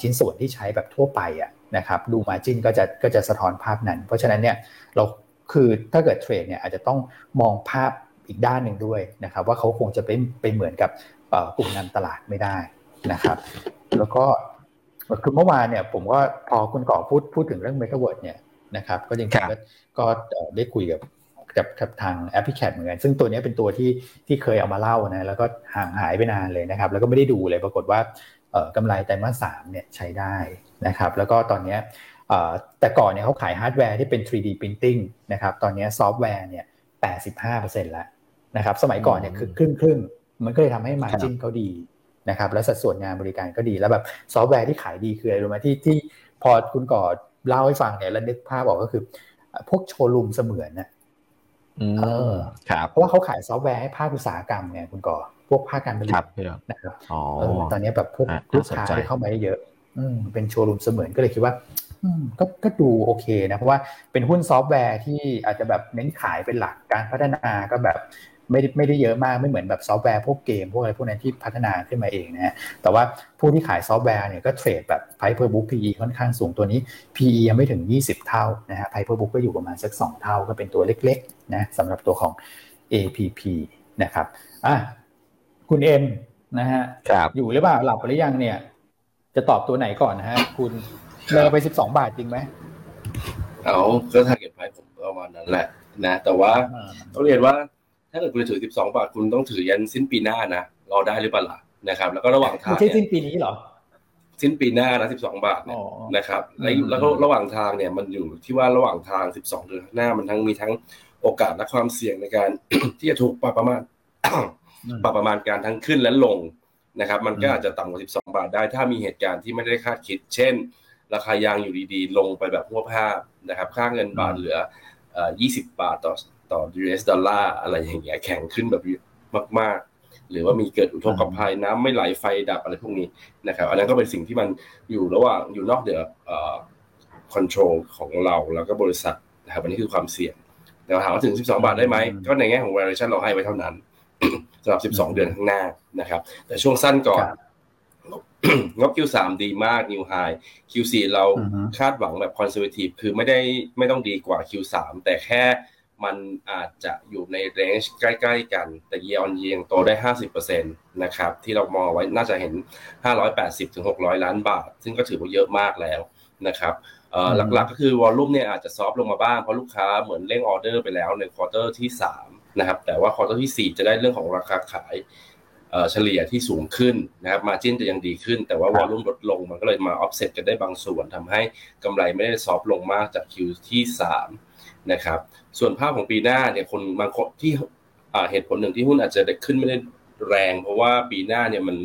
ชิ้นส่วนที่ใช้แบบทั่วไปอะนะครับดูมาจินก็จะก็จะสะท้อนภาพนั้น เพราะฉะนั้นเนี่ยเราคือถ้าเกิด trade เนี่ยอาจจะต้องมองภาพ อีกด้านหนึ่งด้วยนะครับ ว่าเขาคงจะเป็นเป็นเหมือนกับกลุ่มนำตลาดไม่ได้นะครับ แล้วก็คือเมื่อวานเนี่ยผมก็พอคุณก่อพูดพูดถึงเรื่องเมตาเวิร์ดเนี่ยนะครับก็จริงๆก็ได้คุยกับกับกับทางแอปพลิเคชันเหมือนกันซึ่งตัวนี้เป็นตัวที่ที่เคยเอามาเล่านะแล้วก็ห่างหายไปนานเลยนะครับ แล้วก็ไม่ได้ดูเลยปรากฏว่ากำไรไตรมาสสามเนี่ยใช้ได้นะครับ แล้วก็ตอนนี้แต่ก่อนเนี่ยเขาขายฮาร์ดแวร์ที่เป็น 3D Printing นะครับ ตอนนี้ซอฟต์แวร์เนี่ย 85%แล้ว นะครับ สมัยก่อนเนี่ยคือครึ่งครึ่งมันก็เลยทำให้ margin เขาดีนะครับแล้วสัดส่วนงานบริการก็ดีแล้วแบบซอฟต์แวร์ที่ขายดีคืออะไรรู้ไหมที่ที่พอคุณก่อเล่าให้ฟังเนี่ยแล้วนึกภาพบอกก็คือ พวกโชว์รูมเสมือนนะเออครับเพราะว่าเขาขายซอฟต์แวร์ให้ภาคอุตสาหกรรมไงคุณก่อพวกภาคการผลิตนะครับตอนนี้แบบพวกลูกค้าที่เข้ามาเยอะอืเป็นโชว์รูมเสมือนก็เลยคิดว่าก็ก็ดูโอเคนะ เพราะว่าเป็นหุ้นซอฟต์แวร์ที่อาจจะแบบเน้นขายเป็นหลักการพัฒนาก็แบบ ไม่ได้ไม่ได้เยอะมากไม่เหมือนแบบซอฟต์แวร์พวกเกมพวกอะไรพวกนั้นที่พัฒนาขึ้นมาเองนะฮะแต่ว่าผู้ที่ขายซอฟต์แวร์เนี่ยก็ trade แบบ price per book P ค่อนข้างสูงตัวนี้ PE ยังไม่ถึง 20 เท่านะฮะ price per book ก็อยู่ประมาณสัก 2 เท่าก็เป็นตัวเล็กๆนะสำหรับตัวของ APP นะครับอะคุณเอ็มนะฮะอยู่หรือเปล่าหลับหรือยังเนี่ย จะตอบตัวไหนก่อนนะฮะคุณเลยไป 12 บาทจริงไหมเอาก็ถ้าเก็บไว้ผมประมาณนั้นแหละนะแต่ว่าต้องเรียนว่าถ้าเกิดคุณถือ 12 บาทคุณต้องถือยันสิ้นปีหน้านะรอได้หรือเปล่าล่ะนะครับ แล้วก็ระหว่างทางไม่ใช่สิ้นปีนี้หรอสิ้นปีหน้านะ 12 บาทเนี่ยนะครับ แล้วก็ระหว่างทางเนี่ยมันอยู่ที่ว่าระหว่างทาง 12 เดือนหน้ามันทั้งมีทั้งโอกาสและความเสี่ยงในการที่จะถูกปรับประมาณปรับประมาณการทั้งขึ้นและลงนะครับ มันก็อาจจะต่ำกว่า 12 บาทได้ ถ้ามีเหตุการณ์ที่ไม่ได้คาดคิด เช่น ราคายางอยู่ดีๆ ลงไปแบบหัวภาพนะครับ ค่าเงินบาทเหลือ 20 บาทต่อ ต่อ US ดอลลาร์อะไรอย่างเงี้ยแข็งขึ้นแบบมาก ๆ หรือว่ามีเกิดอุทกภัยน้ำไม่ไหลไฟดับอะไรพวกนี้นะครับ อันนั้นก็เป็นสิ่งที่มันอยู่ระหว่างอยู่นอกเหนือคอนโทรลของเราแล้วก็บริษัทนะครับอันนี้คือความเสี่ยงแต่ถามว่าถึง 12 บาทได้ไหมก็ในแง่ของ valuation เราให้ไว้เท่านั้นสำหรับ 12 เดือนข้างหน้านะครับ แต่ช่วงสั้นก่อนงบ Q3 ดีมาก New High Q4 เราคาดหวังแบบ conservative คือไม่ได้ไม่ต้องดีกว่า Q3 แต่แค่ มันอาจจะอยู่ในเรนจ์ใกล้ ๆ กัน แต่เยออนเยียงโตได้ 50%นะครับ ที่เรามองไว้น่าจะเห็น 580ถึง600 ล้านบาท ซึ่งก็ถือว่าเยอะมากแล้วนะครับหลักๆก็คือ volume เนี่ยอาจจะ soft ลงมาบ้าง เพราะลูกค้าเหมือนเร่งออเดอร์ไปแล้วใน quarter ที่ 3 นะครับ แต่ว่า quarter ที่ 4 จะได้เรื่องของราคาขายเฉลี่ยที่สูงขึ้นนะครับ margin จะยังดีขึ้น แต่ว่า volume ลดลงมันก็เลยมาออฟเซ็ตกันได้บางส่วนทำให้กำไรไม่ได้ soft ลงมากจาก Q ที่3 นะครับ ส่วนภาพของปีหน้าเนี่ยคนบางคนที่เหตุผลหนึ่งที่หุ้นอาจจะขึ้นไม่ได้แรง เพราะว่าปีหน้าเนี่ยมัน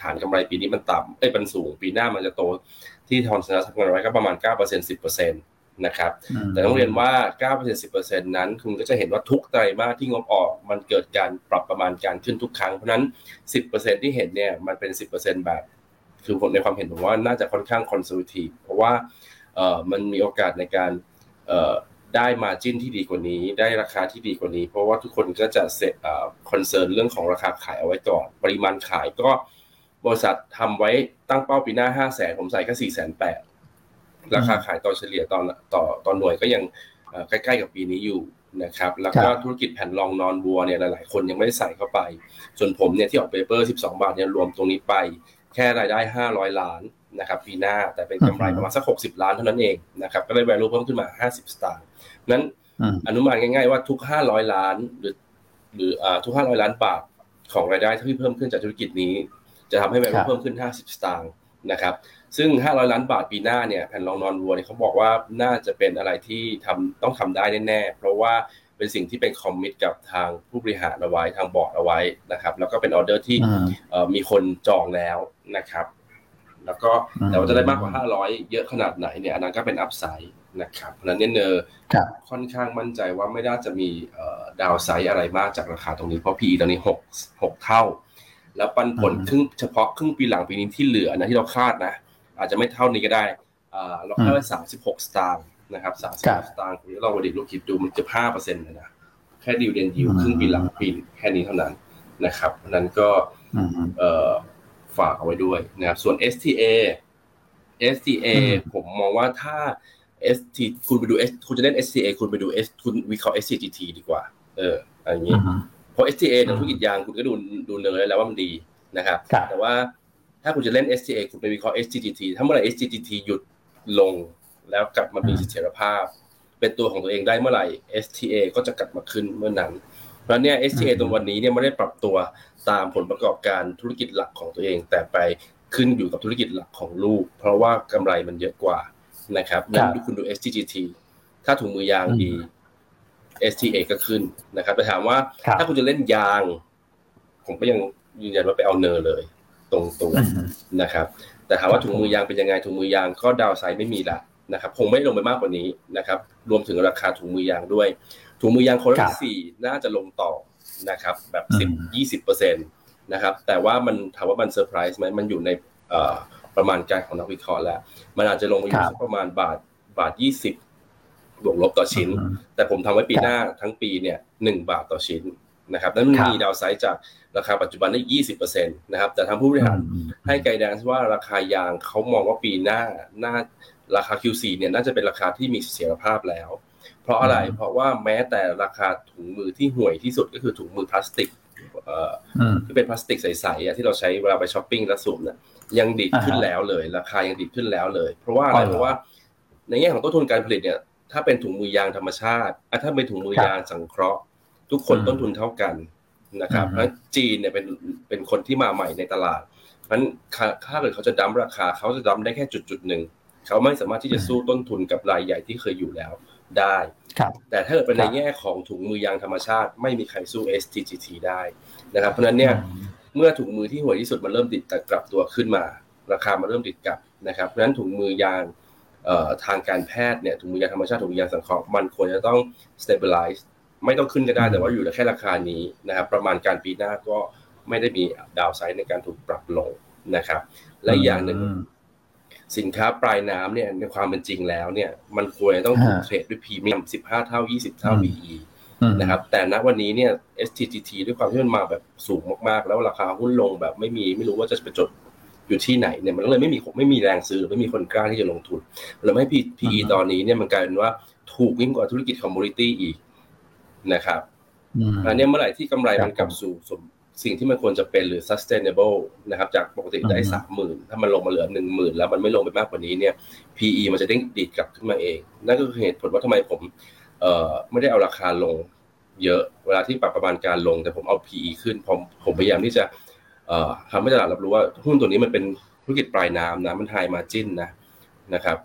ฐานกำไรปีนี้มันต่ำเอ้ยมันสูง ปีหน้ามันจะโตที่ทอนสนัทำกันไว้ก็ประมาณ 9% 10%นะครับ แต่ต้องเรียนว่า 9% 10%นั้น คุณก็จะเห็นว่าทุกไตรมาสที่งบออก มันเกิดการปรับประมาณการขึ้นทุกครั้ง เพราะนั้น 10%ที่เห็นเนี่ยมันเป็น 10%แบบ คือในความเห็นผมว่าน่าจะค่อนข้าง conservative เพราะว่าเอ่อมันมีโอกาสในการเอ่อ ได้ margin ที่ดีกว่านี้ ได้ราคาที่ดีกว่านี้ เพราะว่าทุกคนก็จะ set concern เรื่องของราคาขายเอาไว้ก่อนปริมาณขายก็บริษัททำไว้ตั้งเป้าปีหน้าห้าแสนผมใส่ก็สี่แสนแปดราคาขายต่อเฉลี่ยตอนต่อตอนหน่วยก็ยังใกล้ๆกับปีนี้อยู่นะครับ แล้วก็ธุรกิจแผ่นรองนอนวัวเนี่ยหลายๆคนยังไม่ได้ใส่เข้าไป ส่วนผมเนี่ยที่ออก paper 12 บาทเนี่ยรวมตรงนี้ไป แค่รายได้ 500 ล้าน นะครับปีหน้าแต่เป็นกำไรประมาณสัก 60 ล้านเท่านั้นเองนะครับก็ได้ value เพิ่มขึ้นมา 50 สตางค์นั้นอนุมานง่ายๆว่าทุก 500 ล้านหรือหรือทุก 500 ล้านบาทของรายได้ที่เพิ่มขึ้นจากธุรกิจนี้ จะทำให้ value เพิ่มขึ้น 50 สตางค์นะครับซึ่ง 500 ล้านบาทปีหน้าเนี่ยแผ่นรองนอนวัวเนี่ยเขาบอกว่าน่าจะเป็นอะไรที่ทำต้องทำได้แน่ๆเพราะว่าเป็นสิ่งที่เป็นคอมมิตกับทางผู้บริหารเอาไว้ทางบอร์ดเอาไว้นะครับ แล้วก็เป็นออเดอร์ที่มีคนจองแล้วนะครับ แล้วก็แต่ว่าจะได้มากกว่า 500 เยอะขนาดไหนเนี่ยอันนั้นก็เป็นอัพไซด์นะครับเพราะนั้นเนี่ยเนอค่อนข้างมั่นใจว่าไม่น่าจะมีดาวไซด์อะไรมากจากราคาตรงนี้เพราะ PE ตอนนี้6 6เท่า แล้วปันผลครึ่งเฉพาะครึ่งปีหลังปีนี้ที่เหลือนะที่เราคาดนะ อาจจะไม่เท่านี้ก็ได้เราคาดว่าสามสิบหกสตางค์นะครับสามสิบหกสตางค์เราวันนี้ลูกคิดดูมันเกือบห้าเปอร์เซ็นต์เลยนะแค่ดิวเดนยิวครึ่งปีหลังปีแค่นี้เท่านั้นนะครับนั้นก็ ฝากเอาไว้ด้วยนะครับส่วน STA STA ผมมองว่าถ้า ST คุณไปดู S คุณจะเล่น STA คุณไปดู S คุณวิเคราะห์ SCGT ดีกว่า เอออะไรอย่างนี้เพราะ STA ในธุรกิจยางคุณก็ดูดูเนยแล้วว่ามันดีนะครับ แต่ว่าถ้าคุณจะเล่น STA คุณไปวิเคราะห์ SGTT ถ้าเมื่อไหร่ SGTT หยุดลงแล้วกลับมามีเสถียรภาพ เป็นตัวของตัวเองได้เมื่อไหร่ STA ก็จะกลับมาขึ้นเมื่อนั้น เพราะเนี่ย STA ตรงวันนี้เนี่ยไม่ได้ปรับตัวตามผลประกอบการธุรกิจหลักของตัวเอง แต่ไปขึ้นอยู่กับธุรกิจหลักของลูก เพราะว่ากำไรมันเยอะกว่านะครับนั่นคุณดู SGGT ถ้าถุงมือยางดี STA ก็ขึ้นนะครับไปถามว่าถ้าคุณจะเล่นยาง ผมก็ยังยืนยันว่าไปเอาเนอร์เลย ตรงตัวนะครับ แต่ถามว่าถุงมือยางเป็นยังไงถุงมือยางก็ดาวไซด์ไม่มีละนะครับ คงไม่ลงไปมากกว่านี้นะครับ รวมถึงราคาถุงมือยางด้วย ถุงมือยางโคลนสี่น่าจะลงต่อนะครับ แบบสิบยี่สิบเปอร์เซ็นตนะครับ แต่ว่ามันถามว่ามันเซอร์ไพรส์ไหมมันอยู่ในประมาณการของนักวิเคราะห์แล้ว มันอาจจะลงไปอยู่ประมาณบาทบาทยี่สิบบวกลบต่อชิ้น แต่ผมทำไว้ปีหน้าทั้งปีเนี่ยหนึ่งบาทต่อชิ้นนะครับนั้นมี downside จากราคาปัจจุบันได้ยี่สิบเปอร์เซ็นตนะครับ แต่ทางผู้บริหารให้ guidance ว่าราคายางเขามองว่าปีหน้าน่าราคา Q4 เนี่ยน่าจะเป็นราคาที่มีเสถียรภาพแล้ว เพราะอะไร เพราะว่าแม้แต่ราคาถุงมือที่ห่วยที่สุดก็คือถุงมือพลาสติกที่เป็นพลาสติกใสๆที่เราใช้เวลาไปช้อปปิ้งแล้วสวมเนี่ยยังดีดขึ้นแล้วเลย ราคายังดีดขึ้นแล้วเลย เพราะว่าอะไรเพราะว่าในแง่ของต้นทุนการผลิตเนี่ย ถ้าเป็นถุงมือยางธรรมชาติถ้าเป็นถุงมือยางสังเคราะห์ ทุกคนต้นทุนเท่ากันนะครับเพราะจีนเนี่ยเป็นเป็นคนที่มาใหม่ในตลาดเพราะฉะนั้นถ้าเกิดเขาจะดั้มราคาเขาจะดั้มได้แค่จุดจุดหนึ่งเขาไม่สามารถที่จะสู้ต้นทุนกับรายใหญ่ที่เคยอยู่แล้ว ได้แต่ถ้าเกิดเป็นในแง่ของถุงมือยางธรรมชาติ ไม่มีใครสู้ STGT ได้นะครับเพราะฉะนั้นเนี่ยเมื่อถุงมือที่ห่วยที่สุดมันเริ่มติดกลับตัวขึ้นมา ราคามันเริ่มติดกลับนะครับเพราะฉะนั้นถุงมือยางทางการแพทย์เนี่ยถุงมือยางธรรมชาติถุงมือยางสังเคราะห์มันควรจะต้อง stabilize ไม่ต้องขึ้นก็ได้แต่ว่าอยู่แค่ราคานี้นะครับประมาณการปีหน้าก็ไม่ได้มีดาวไซด์ในการถูกปรับลงนะครับ และอย่างหนึ่ง สินค้าปลายน้ำเนี่ยในความเป็นจริงแล้วเนี่ยมันควรจะต้องถูกเทรดด้วยพรีเมียม15 เท่า 20 เท่า PE นะครับแต่ณวันนี้เนี่ย STTT ด้วยความที่มันมาแบบสูงมากๆ แล้วราคาหุ้นลงแบบไม่มีไม่รู้ว่าจะไปจดอยู่ที่ไหนเนี่ยมันก็เลยไม่มีไม่มีแรงซื้อไม่มีคนกล้าที่จะลงทุนเลยให้ PE ตอนนี้เนี่ยมันกลายเป็นว่าถูกยิ่งกว่าธุรกิจคอมมูนิตี้อีกนะครับอันนี้เมื่อไหร่ที่กำไรมันกลับสู่สิ่ งที่มันควรจะเป็นหรือ sustainable นะครับจากปกติได้สามหมื่นถ้ามันลงมาเหลือหนึ่งหมื่นแล้วมันไม่ลงไปมากกว่านี้เนี่ย PE มันจะเด้งดีดกลับขึ้นมาเอง นั่นก็คือเหตุผลว่าทำไมผมเอ่อไม่ได้เอาราคาลงเยอะเวลาที่ปรับประมาณการลง แต่ผมเอา PE ขึ้นผมผมพยายามที่จะเอ่อทำให้ตลาดรับรู้ว่าหุ้นตัวนี้มันเป็นธุรกิจปลายน้ำนะมันไฮมาจิ้นนะนะครับ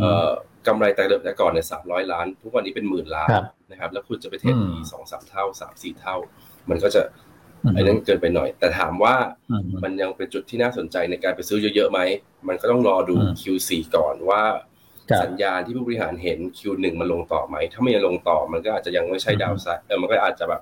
เอ่อกำไรแต่เดิมแต่ก่อนเนี่ยสามร้อยล้าน ทุกวันนี้เป็นหมื่นล้านนะครับ แล้วคุณจะไปเทรดดีสองสามเท่าสามสี่เท่า มันก็จะไอ้นั้นเกินไปหน่อย แต่ถามว่ามันยังเป็นจุดที่น่าสนใจในการไปซื้อเยอะๆไหม มันก็ต้องรอดู Q4 ก่อนว่า สัญญาณที่ผู้บริหารเห็น Q1 มันลงต่อไหม ถ้าไม่ยังลงต่อมันก็อาจจะยังไม่ใช่ดาวไซด์เออมันก็อาจจะแบบ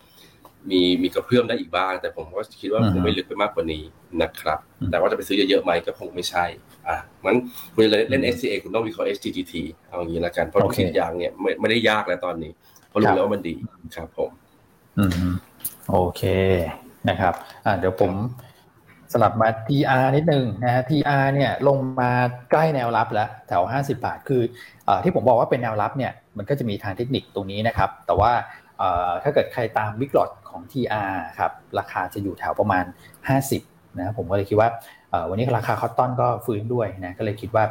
มีมีกระเพื่อมได้อีกบ้าง แต่ผมก็คิดว่าคงไม่ลึกไปมากกว่านี้นะครับ แต่ว่าจะไปซื้อเยอะๆไหมก็คงไม่ใช่ อะงั้นคุณจะเล่น SCA คุณต้องวิเคราะห์ HTTT เอาอย่างนี้ละกันเพราะทุกสิ่งอย่างเนี่ยไม่ไม่ได้ยากแล้วตอนนี้เพราะรู้แล้วว่ามันดีครับผม อืมโอเค นะครับเดี๋ยวผมสลับมา TR นิดนึงนะฮะ TR เนี่ยลงมาใกล้แนวรับแล้วแถว 50 บาท คืออที่ผมบอกว่าเป็นแนวรับเนี่ยมันก็จะมีทางเทคนิคตรงนี้นะครับ แต่ว่าถ้าเกิดใครตามวิกฤตของ TR ครับราคาจะอยู่แถวประมาณ 50นะผมก็เลยคิดว่าวันนี้ราคาคอตตอนก็ฟื้นด้วยนะก็เลยคิดว่า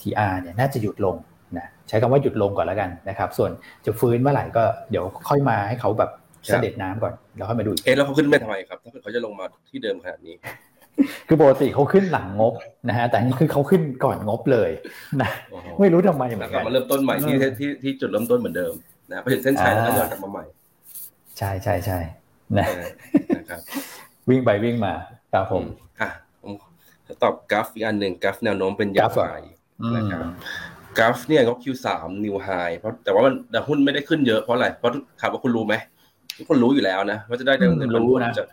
TR เนี่ยน่าจะหยุดลงนะใช้คำว่าหยุดลงก่อนแล้วกันนะครับ ส่วนจะฟื้นเมื่อไหร่ก็เดี๋ยวค่อยมาให้เขาแบบ เสด็จน้ำก่อนแล้วค่อยมาดูเอ๊ะแล้วเขาขึ้นไม่ทำไมครับถ้าเกิดเขาจะลงมาที่เดิมขนาดนี้ คือปกติเขาขึ้นหลังงบนะฮะแต่นี่คือเขาขึ้นก่อนงบเลยนะไม่รู้ทำไมเหมือนกันมาเริ่มต้นใหม่ที่ที่ที่จุดเริ่มต้นเหมือนเดิมนะไปถึงเส้นชัยแล้วก็ย้อนกลับมาใหม่ ใช่ใช่ใช่นะครับวิ่งไปวิ่งมาครับผมอะผมตอบกราฟอีกอันหนึ่งกราฟแนวโน้มเป็นยาวไนะครับกราฟเนี่ยก็ Q3 นิวไฮเพราะแต่ว่ามันแต่หุ้นไม่ได้ขึ้นเยอะเพราะอะไรเพราะถามว่าคุณรู้ไหม ทุกคนรู้อยู่แล้วนะว่าจะได้เงินรู้นะจาก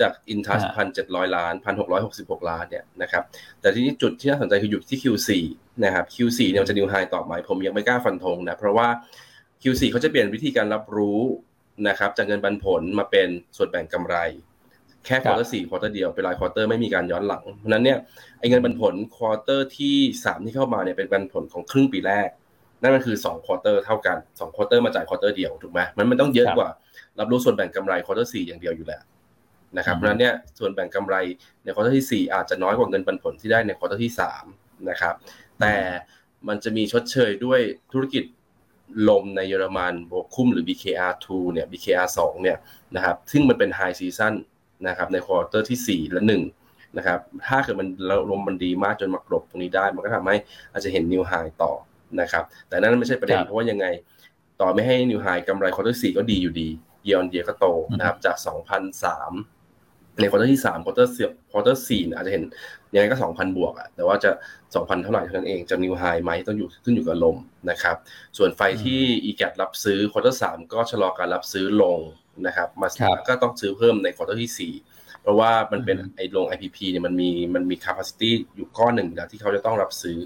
จากอินทัชพันเจ็ดร้อยล้านพันหกร้อยหกสิบหกล้านเนี่ยนะครับแต่ที่นี้จุดที่น่าสนใจคืออยู่ที่ Q4 นะครับ Q4 เนี่ยจะ new high ต่อไหมผมยังไม่กล้าฟันธงนะเพราะว่า Q4 เขาจะเปลี่ยนวิธีการรับรู้นะครับจากเงินปันผลมาเป็นส่วนแบ่งกำไร แค่ quarter สี่ quarter เดียวเป็นราย quarter ไม่มีการย้อนหลังเพราะนั้นเนี่ยไอ้เงินปันผล quarter ที่สามที่เข้ามาเนี่ยเป็นปันผลของครึ่งปีแรก นั่นมันคือสอง quarter เท่ากันสอง quarter มาจ่าย quarter เดียวถูกไหมมันมันต้องเยอะกว่า รับรู้ส่วนแบ่งกำไร quarter สี่อย่างเดียวอยู่แล้วนะครับเพราะนั้นเนี่ยส่วนแบ่งกำไรใน quarter ที่ 4 อาจจะน้อยกว่าเงินปันผลที่ได้ใน quarter ที่3นะครับแต่มันจะมีชดเชยด้วยธุรกิจลมในเยอรมันโบคุ้มหรือ BKR2 เนี่ย BKR2 เนี่ยนะครับซึ่งมันเป็น high season นะครับใน quarter ที่ 4 และ 1 นะครับถ้าเกิดมันลมมันดีมากจนมากลบตรงนี้ได้ มันก็ทำให้อาจจะเห็น new high ต่อนะครับแต่นั่นไม่ใช่ประเด็นเพราะว่ายังไง ต่อไม่ให้ new high กำไร quarter 4ก็ดีอยู่ดี year on year ก็โตนะครับจาก 2003 ใน quarter ที่สาม quarter เสีย quarter สี่อาจจะเห็นยังไงก็สองพันบวกอะแต่ว่าจะสองพันเท่าไหร่เท่านั้นเองจะ new high ไหมต้องอยู่ขึ้นอยู่กับลมนะครับส่วนไฟที่อีแกรับซื้อ quarter สามก็ชะลอการรับซื้อลงนะครับมาก็ต้องซื้อเพิ่มใน quarter ที่สี่เพราะว่ามันเป็นไอ้ลง IPP เนี่ยมันมีมันมี capacity อยู่ก้อนหนึ่งแล้วที่เขาจะต้องรับซื้อ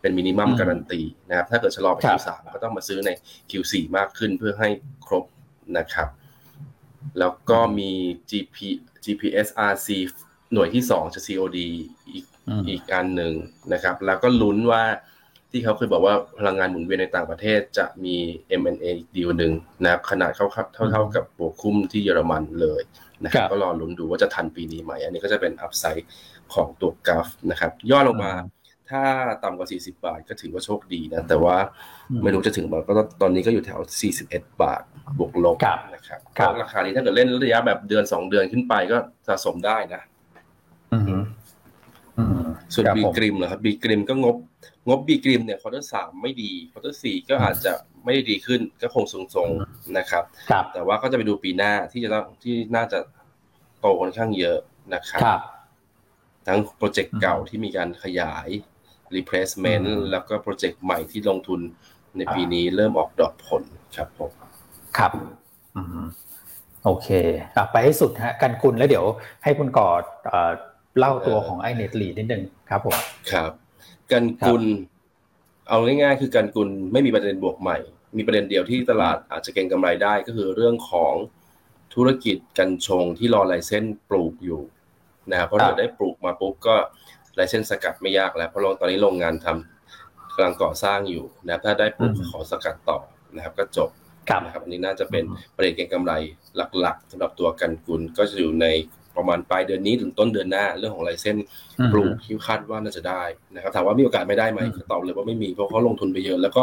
เป็นมินิมัมการันตีนะครับถ้าเกิดชะลอไป Q3 ก็ต้องมาซื้อใน Q4 มากขึ้นเพื่อให้ครบนะครับ แล้วก็มี GP GPS RC หน่วยที่สองจะ COD อีกอีกอันหนึ่งนะครับ แล้วก็ลุ้นว่าที่เขาเคยบอกว่าพลังงานหมุนเวียนในต่างประเทศจะมี M&A ดีลหนึ่งนะครับขนาดเท่าเท่าเท่ากับโบคุ้มที่เยอรมันเลยนะครับก็รอลุ้นดูว่าจะทันปีนี้ไหม อันนี้ก็จะเป็นอัพไซด์ของตัวกราฟนะครับย่อลงมา ถ้าต่ำกว่า 40 บาทก็ถือว่าโชคดีนะ แต่ว่าไม่รู้จะถึงแบบก็ตอนนี้ก็อยู่แถว 41 บาทบวกลบนะครับราคานี้ถ้าเกิดเล่นระยะแบบเดือน 2 เดือนขึ้นไปก็สะสมได้นะส่วนบีกริมเหรอครับบีกริมก็งบ งบบีกริมเนี่ย quarter สามไม่ดี quarter สี่ก็อาจจะไม่ได้ดีขึ้นก็คงทรงๆนะครับ แต่ว่าก็จะไปดูปีหน้าที่จะต้องที่น่าจะโตค่อนข้างเยอะนะครับทั้ง project เก่าที่มีการขยาย replacement แล้วก็ project ใหม่ที่ลงทุนในปีนี้เริ่มออกดอกผลครับผมครับโอเคไปให้สุดฮะกันคุณแล้วเดี๋ยวให้คุณก่อเล่าตัวของไอเน็ตลีนิดนึงครับผมครับกันกุลเอาง่ายๆ คือกันกุลไม่มีประเด็นบวกใหม่ มีประเด็นเดียวที่ตลาดอาจจะเก็งกำไรได้ก็คือเรื่องของธุรกิจกัญชงที่รอไลเส้นปลูกอยู่นะครับเพราะเราได้ปลูกมาปุ๊บก็ ลายเส้นสกัดไม่ยากแล้วเพราะตอนนี้โรงงานทำกำลังก่อสร้างอยู่นะครับ ถ้าได้ปุ๊บขอสกัดต่อนะครับ ก็จบนะครับอันนี้น่าจะเป็นประเด็นเก็งกำไรหลักๆสำหรับตัวกันกุลก็จะอยู่ในประมาณปลายเดือนนี้ถึงต้นเดือนหน้า เรื่องของลายเส้นปลูกที่คาดว่าน่าจะได้นะครับถามว่ามีโอกาสไม่ได้ไหมตอบเลยว่าไม่มีเพราะเขาลงทุนไปเยอะแล้วก็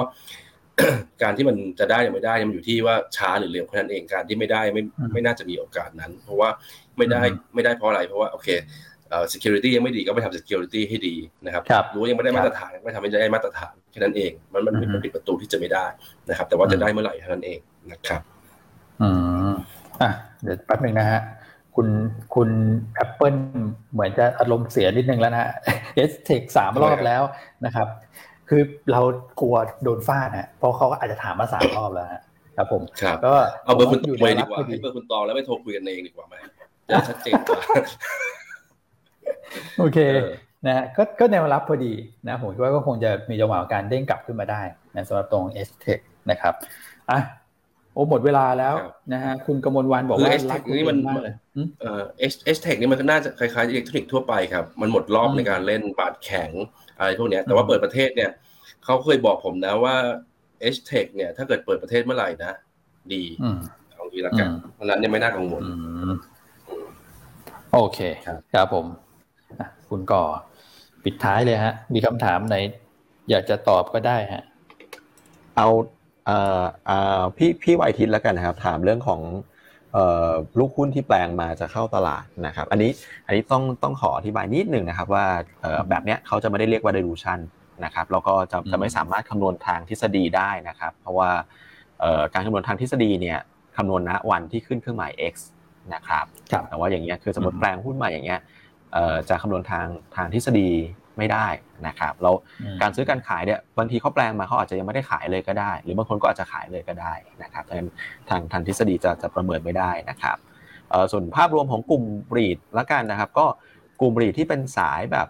การที่มันจะได้ยังไม่ได้มันอยู่ที่ว่าช้าหรือเร็วแค่นั้นเองการที่ไม่ได้ไม่ไม่น่าจะมีโอกาสนั้น เพราะว่าไม่ได้ไม่ได้เพราะอะไรเพราะว่าโอเคเอ่อ security ยังไม่ดีก็ไปทำ security ให้ดีนะครับรู้ว่ายังไม่ได้มาตรฐานไม่ทำให้ได้มาตรฐานแค่นั้นเอง มันมันเป็นปิดประตูที่จะไม่ได้นะครับ แต่ว่าจะได้เมื่อไหร่เท่านั้นเองนะครับอืมอะเดี๋ยวแป๊บนึงนะฮะคุณคุณ Apple เหมือนจะอารมณ์เสียนิดนึงแล้วนะเอสเทคสามรอบแล้วนะครับ คือเรากลัวโดนฟาดฮะเพราะเขาก็อาจจะถามมาสามรอบแล้วฮะครับผมครับก็เอาเบอร์คุณตองดีกว่าให้เบอร์คุณตองแล้วไปโทรคุยกันเองดีกว่าไหมจะชัดเจนกว่า โอเคนะก็ก็แนวรับพอดีนะผมคิดว่าก็คงจะมีจังหวะการเด้งกลับขึ้นมาได้นะสำหรับตรง S Tech นะครับอะโอ้หมดเวลาแล้วนะฮะคุณกมลวันบอกว่ารักนี่มันเอ่อเอสเทคนี่มันก็น่าจะคล้ายๆอิเล็กทรอนิกส์ทั่วไปครับ มันหมดรอบในการเล่นบาดแข็งอะไรพวกนี้แต่ว่าเปิดประเทศเนี่ยเขาเคยบอกผมนะว่าเอสเทคเนี่ยถ้าเกิดเปิดประเทศเมื่อไหร่นะ ดีเอาทีละกันเพราะนั้นเนี่ยไม่น่ากังวลโอเคครับผม คุณก่อ ปิดท้ายเลยฮะ มีคำถามไหน อยากจะตอบก็ได้ฮะ เอาเอ่อเอ่อพี่พี่ไวทิตแล้วกันนะครับ ถามเรื่องของเอ่อลูกหุ้นที่แปลงมาจะเข้าตลาดนะครับ อันนี้อันนี้ต้องต้องขออธิบายนิดหนึ่งนะครับ ว่าเอ่อแบบเนี้ยเขาจะไม่ได้เรียกว่า dilution นะครับแล้วก็จะจะไม่สามารถคำนวณทางทฤษฎีได้นะครับ เพราะว่าเอ่อการคำนวณทางทฤษฎีเนี่ยคำนวณณวันที่ขึ้นเครื่องหมาย x นะครับแต่ว่าอย่างเงี้ยคือสมมติแปลงหุ้นมาอย่างเงี้ย จะคำนวณทางทางทฤษฎีไม่ได้นะครับแล้วการซื้อการขายเนี่ยบางทีเขาแปลงมาเขาอาจจะยังไม่ได้ขายเลยก็ได้ หรือบางคนก็อาจจะขายเลยก็ได้นะครับดังนั้นทางทางทฤษฎีจะจะประเมินไม่ได้นะครับส่วนภาพรวมของกลุ่มบรีดละกันนะครับ ก็กลุ่มบรีดที่เป็นสายแบบ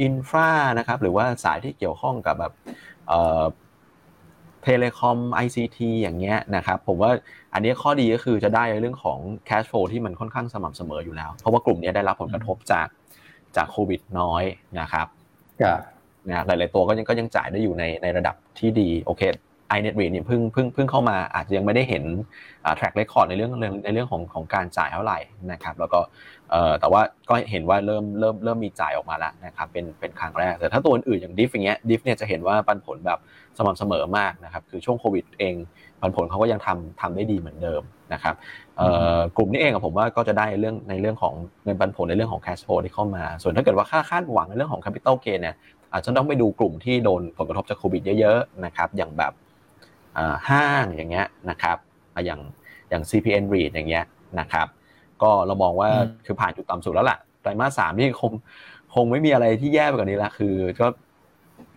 อินฟรานะครับหรือว่าสายที่เกี่ยวข้องกับแบบ telecom ICT อย่างเงี้ยนะครับผมว่าอันนี้ข้อดีก็คือจะได้เรื่องของ cash flow ที่มันค่อนข้างสม่ำเสมออยู่แล้ว เพราะว่ากลุ่มนี้ได้รับผลกระทบจากจากโควิดน้อยนะครับนะหลาย ๆ ตัวก็ยังก็ยังจ่ายได้อยู่ในในระดับที่ดีโอเค INETREIT เนี่ยเพิ่งเพิ่งเพิ่งเข้ามาอาจจะยังไม่ได้เห็นอ่า track record ในเรื่องในเรื่องของของการจ่ายเท่าไหร่นะครับแล้วก็เอ่อ แต่ว่าก็เห็นว่าเริ่มเริ่มเริ่มมีจ่ายออกมาแล้วนะครับเป็นเป็นครั้งแรก แต่ถ้าตัวอื่นอย่าง DIF อย่างเงี้ย DIF เนี่ยจะเห็นว่าปันผลแบบสม่ำเสมอมากนะครับคือช่วงโควิดเองปันผลเขาก็ยังทำทำได้ดีเหมือนเดิมนะครับกลุ่มนี้เองผมว่าก็จะได้เรื่องในเรื่องของเงินปันผลในเรื่องของ cash flow ที่เข้ามา ส่วนถ้าเกิดว่าค่าคาดหวังในเรื่องของ capital gain เนี่ยอาจจะต้องไปดูกลุ่มที่โดนผลกระทบจากโควิดเยอะๆนะครับอย่างแบบห้างอย่างเงี้ยนะครับอย่างอย่าง CPN REIT อย่างเงี้ยนะครับ ก็เรามองว่าคือผ่านจุดต่ำสุดแล้วแหละไตรมาสสามนี่คงคงไม่มีอะไรที่แย่ไปกว่านี้ละคือก็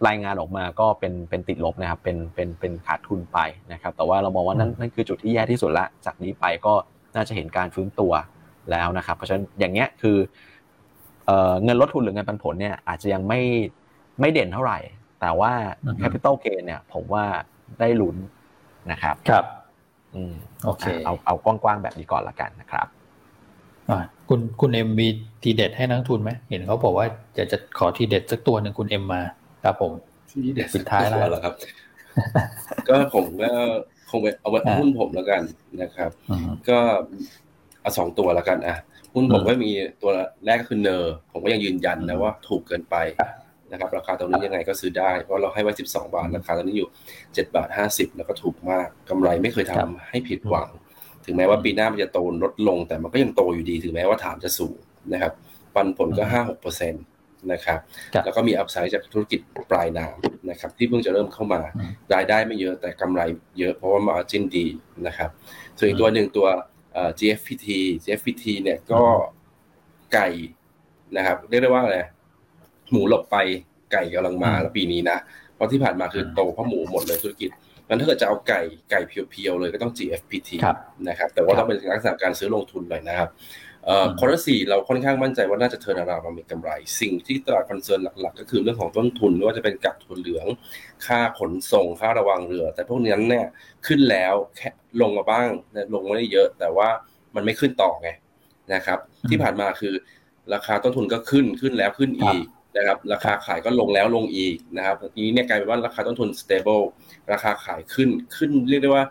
รายงานออกมาก็เป็นเป็นติดลบนะครับเป็นเป็นเป็นขาดทุนไปนะครับ แต่ว่าเรามองว่านั่นนั่นคือจุดที่แย่ที่สุดละจากนี้ไปก็น่าจะเห็นการฟื้นตัวแล้วนะครับ เพราะฉะนั้นอย่างเงี้ยคือเงินลดทุนหรือเงินปันผลเนี่ยอาจจะยังไม่ไม่เด่นเท่าไหร่ แต่ว่า capital gain เนี่ย ผมว่าได้ลุ้นนะครับ ครับ อืมโอเค เอาเอากว้างๆแบบนี้ก่อนละกันนะครับ คุณคุณเอ็มมีทีเด็ดให้นักทุนไหมเห็นเขาบอกว่าจะจะขอทีเด็ดสักตัวหนึ่งคุณเอ็มมาครับผมทีเด็ดสุดท้ายแล้วครับ ก็ผมก็คงเอาไว้หุ้นผมแล้วกันนะครับก็เอาสองตัวแล้วกันอะหุ้นผมก็มีตัวแรกก็คือเนอร์ผมก็ยังยืนยันนะว่าถูกเกินไปนะครับราคาตรงนี้ยังไงก็ซื้อได้ เพราะเราให้ไว้ 12 บาท ราคาตอนนี้อยู่7บาท50 แล้วก็ถูกมากกำไรไม่เคยทำให้ผิดหวัง ถึงแม้ว่าปีหน้ามันจะโตลดลง แต่มันก็ยังโตอยู่ดี ถึงแม้ว่าฐานจะสูงนะครับ ปันผลก็5-6%เปอร์เซ็นต์นะครับแล้วก็มีอัพไซด์จากธุรกิจปลายน้ำนะครับที่เพิ่งจะเริ่มเข้ามารายได้ไม่เยอะแต่กำไรเยอะเพราะว่ามาจินดีนะครับส่วนอีกตัวหนึ่งตัว GFPT GFPT เนี่ยก็ไก่นะครับเรียกได้ว่าอะไรหมูหลบไปไก่กำลังมาแล้วปีนี้นะเพราะที่ผ่านมาคือโตเพราะหมูหมดเลยธุรกิจ งั้นถ้าเกิดจะเอาไก่ไก่เพียวๆเลยก็ต้อง GFPT นะครับแต่ว่าต้องเป็นลักษณะการซื้อลงทุนหน่อยนะครับ quarter สี่เราค่อนข้างมั่นใจว่าน่าจะ turnaround มามีกำไร สิ่งที่ตลาด concern หลักๆ ก็คือเรื่องของต้นทุนไม่ว่าจะเป็นกากถั่วเหลือง ค่าขนส่งค่าระวังเรือ แต่พวกนี้เนี่ยขึ้นแล้วแค่ลงมาบ้างลงไม่ได้เยอะ แต่ว่ามันไม่ขึ้นต่อไงนะครับ ที่ผ่านมาคือราคาต้นทุนก็ขึ้นขึ้นแล้วขึ้นอีกนะครับ ราคาขายก็ลงแล้วลงอีกนะครับทีนี้เนี่ยกลายเป็นว่าราคาต้นทุน stable ราคาขายขึ้นขึ้นเรียกได้ว่า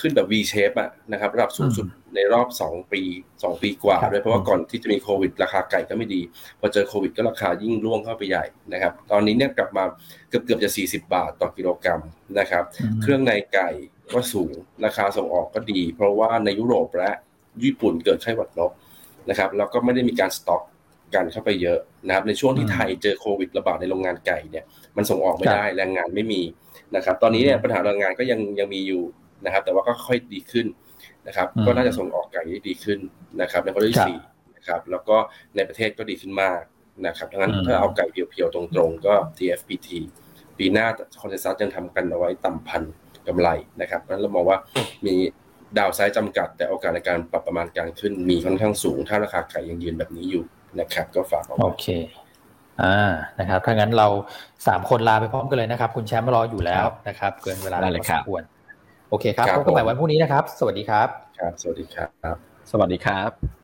ขึ้นแบบ V shape อะนะครับระดับสูงสุดในรอบ 2 ปี 2 ปีกว่าด้วยเพราะว่าก่อนที่จะมีโควิด ราคาไก่ก็ไม่ดี พอเจอโควิดก็ราคายิ่งร่วงเข้าไปใหญ่นะครับ ตอนนี้เนี่ยกลับมาเกือบเกือบจะ 40 บาทต่อกิโลกรัมนะครับ เครื่องในไก่ก็สูงราคาส่งออกก็ดี เพราะว่าในยุโรปและญี่ปุ่นเกิดไข้หวัดนกนะครับแล้วก็ไม่ได้มีการสต็อกกันเข้าไปเยอะนะครับในช่วงที่ไทยเจอโควิดระบาดในโรงงานไก่เนี่ยมันส่งออกไม่ได้แรงงานไม่มี นะครับ ตอนนี้เนี่ยปัญหาแรงงานก็ยังยังมีอยู่นะครับ แต่ว่าก็ค่อยดีขึ้นนะครับ ก็น่าจะส่งออกไก่ได้ดีขึ้นนะครับ ในข้อที่สี่นะครับ แล้วก็ในประเทศก็ดีขึ้นมากนะครับดังนั้นถ้าเอาไก่เพียวๆตรงๆ ก็ TFPT ปีหน้าคอนเซซัสยังทำกันเอาไว้ต่ำพันกำไรนะครับนั้นเรามองว่ามีดาวไซด์จำกัด แต่โอกาสในการปรับประมาณการขึ้นมีค่อนข้างสูง ถ้าราคาขายยังยืนแบบนี้อยู่นะครับ ก็ฝากเอาไว้โอเค อ่านะครับถ้างั้นเราสามคนลาไปพร้อมกันเลยนะครับ คุณแชมป์รออยู่แล้วนะครับ เกินเวลาเลยครับควรโอเคครับพบกันใหม่วันพรุ่งนี้นะครับ สวัสดีครับ ครับ สวัสดีครับ สวัสดีครับ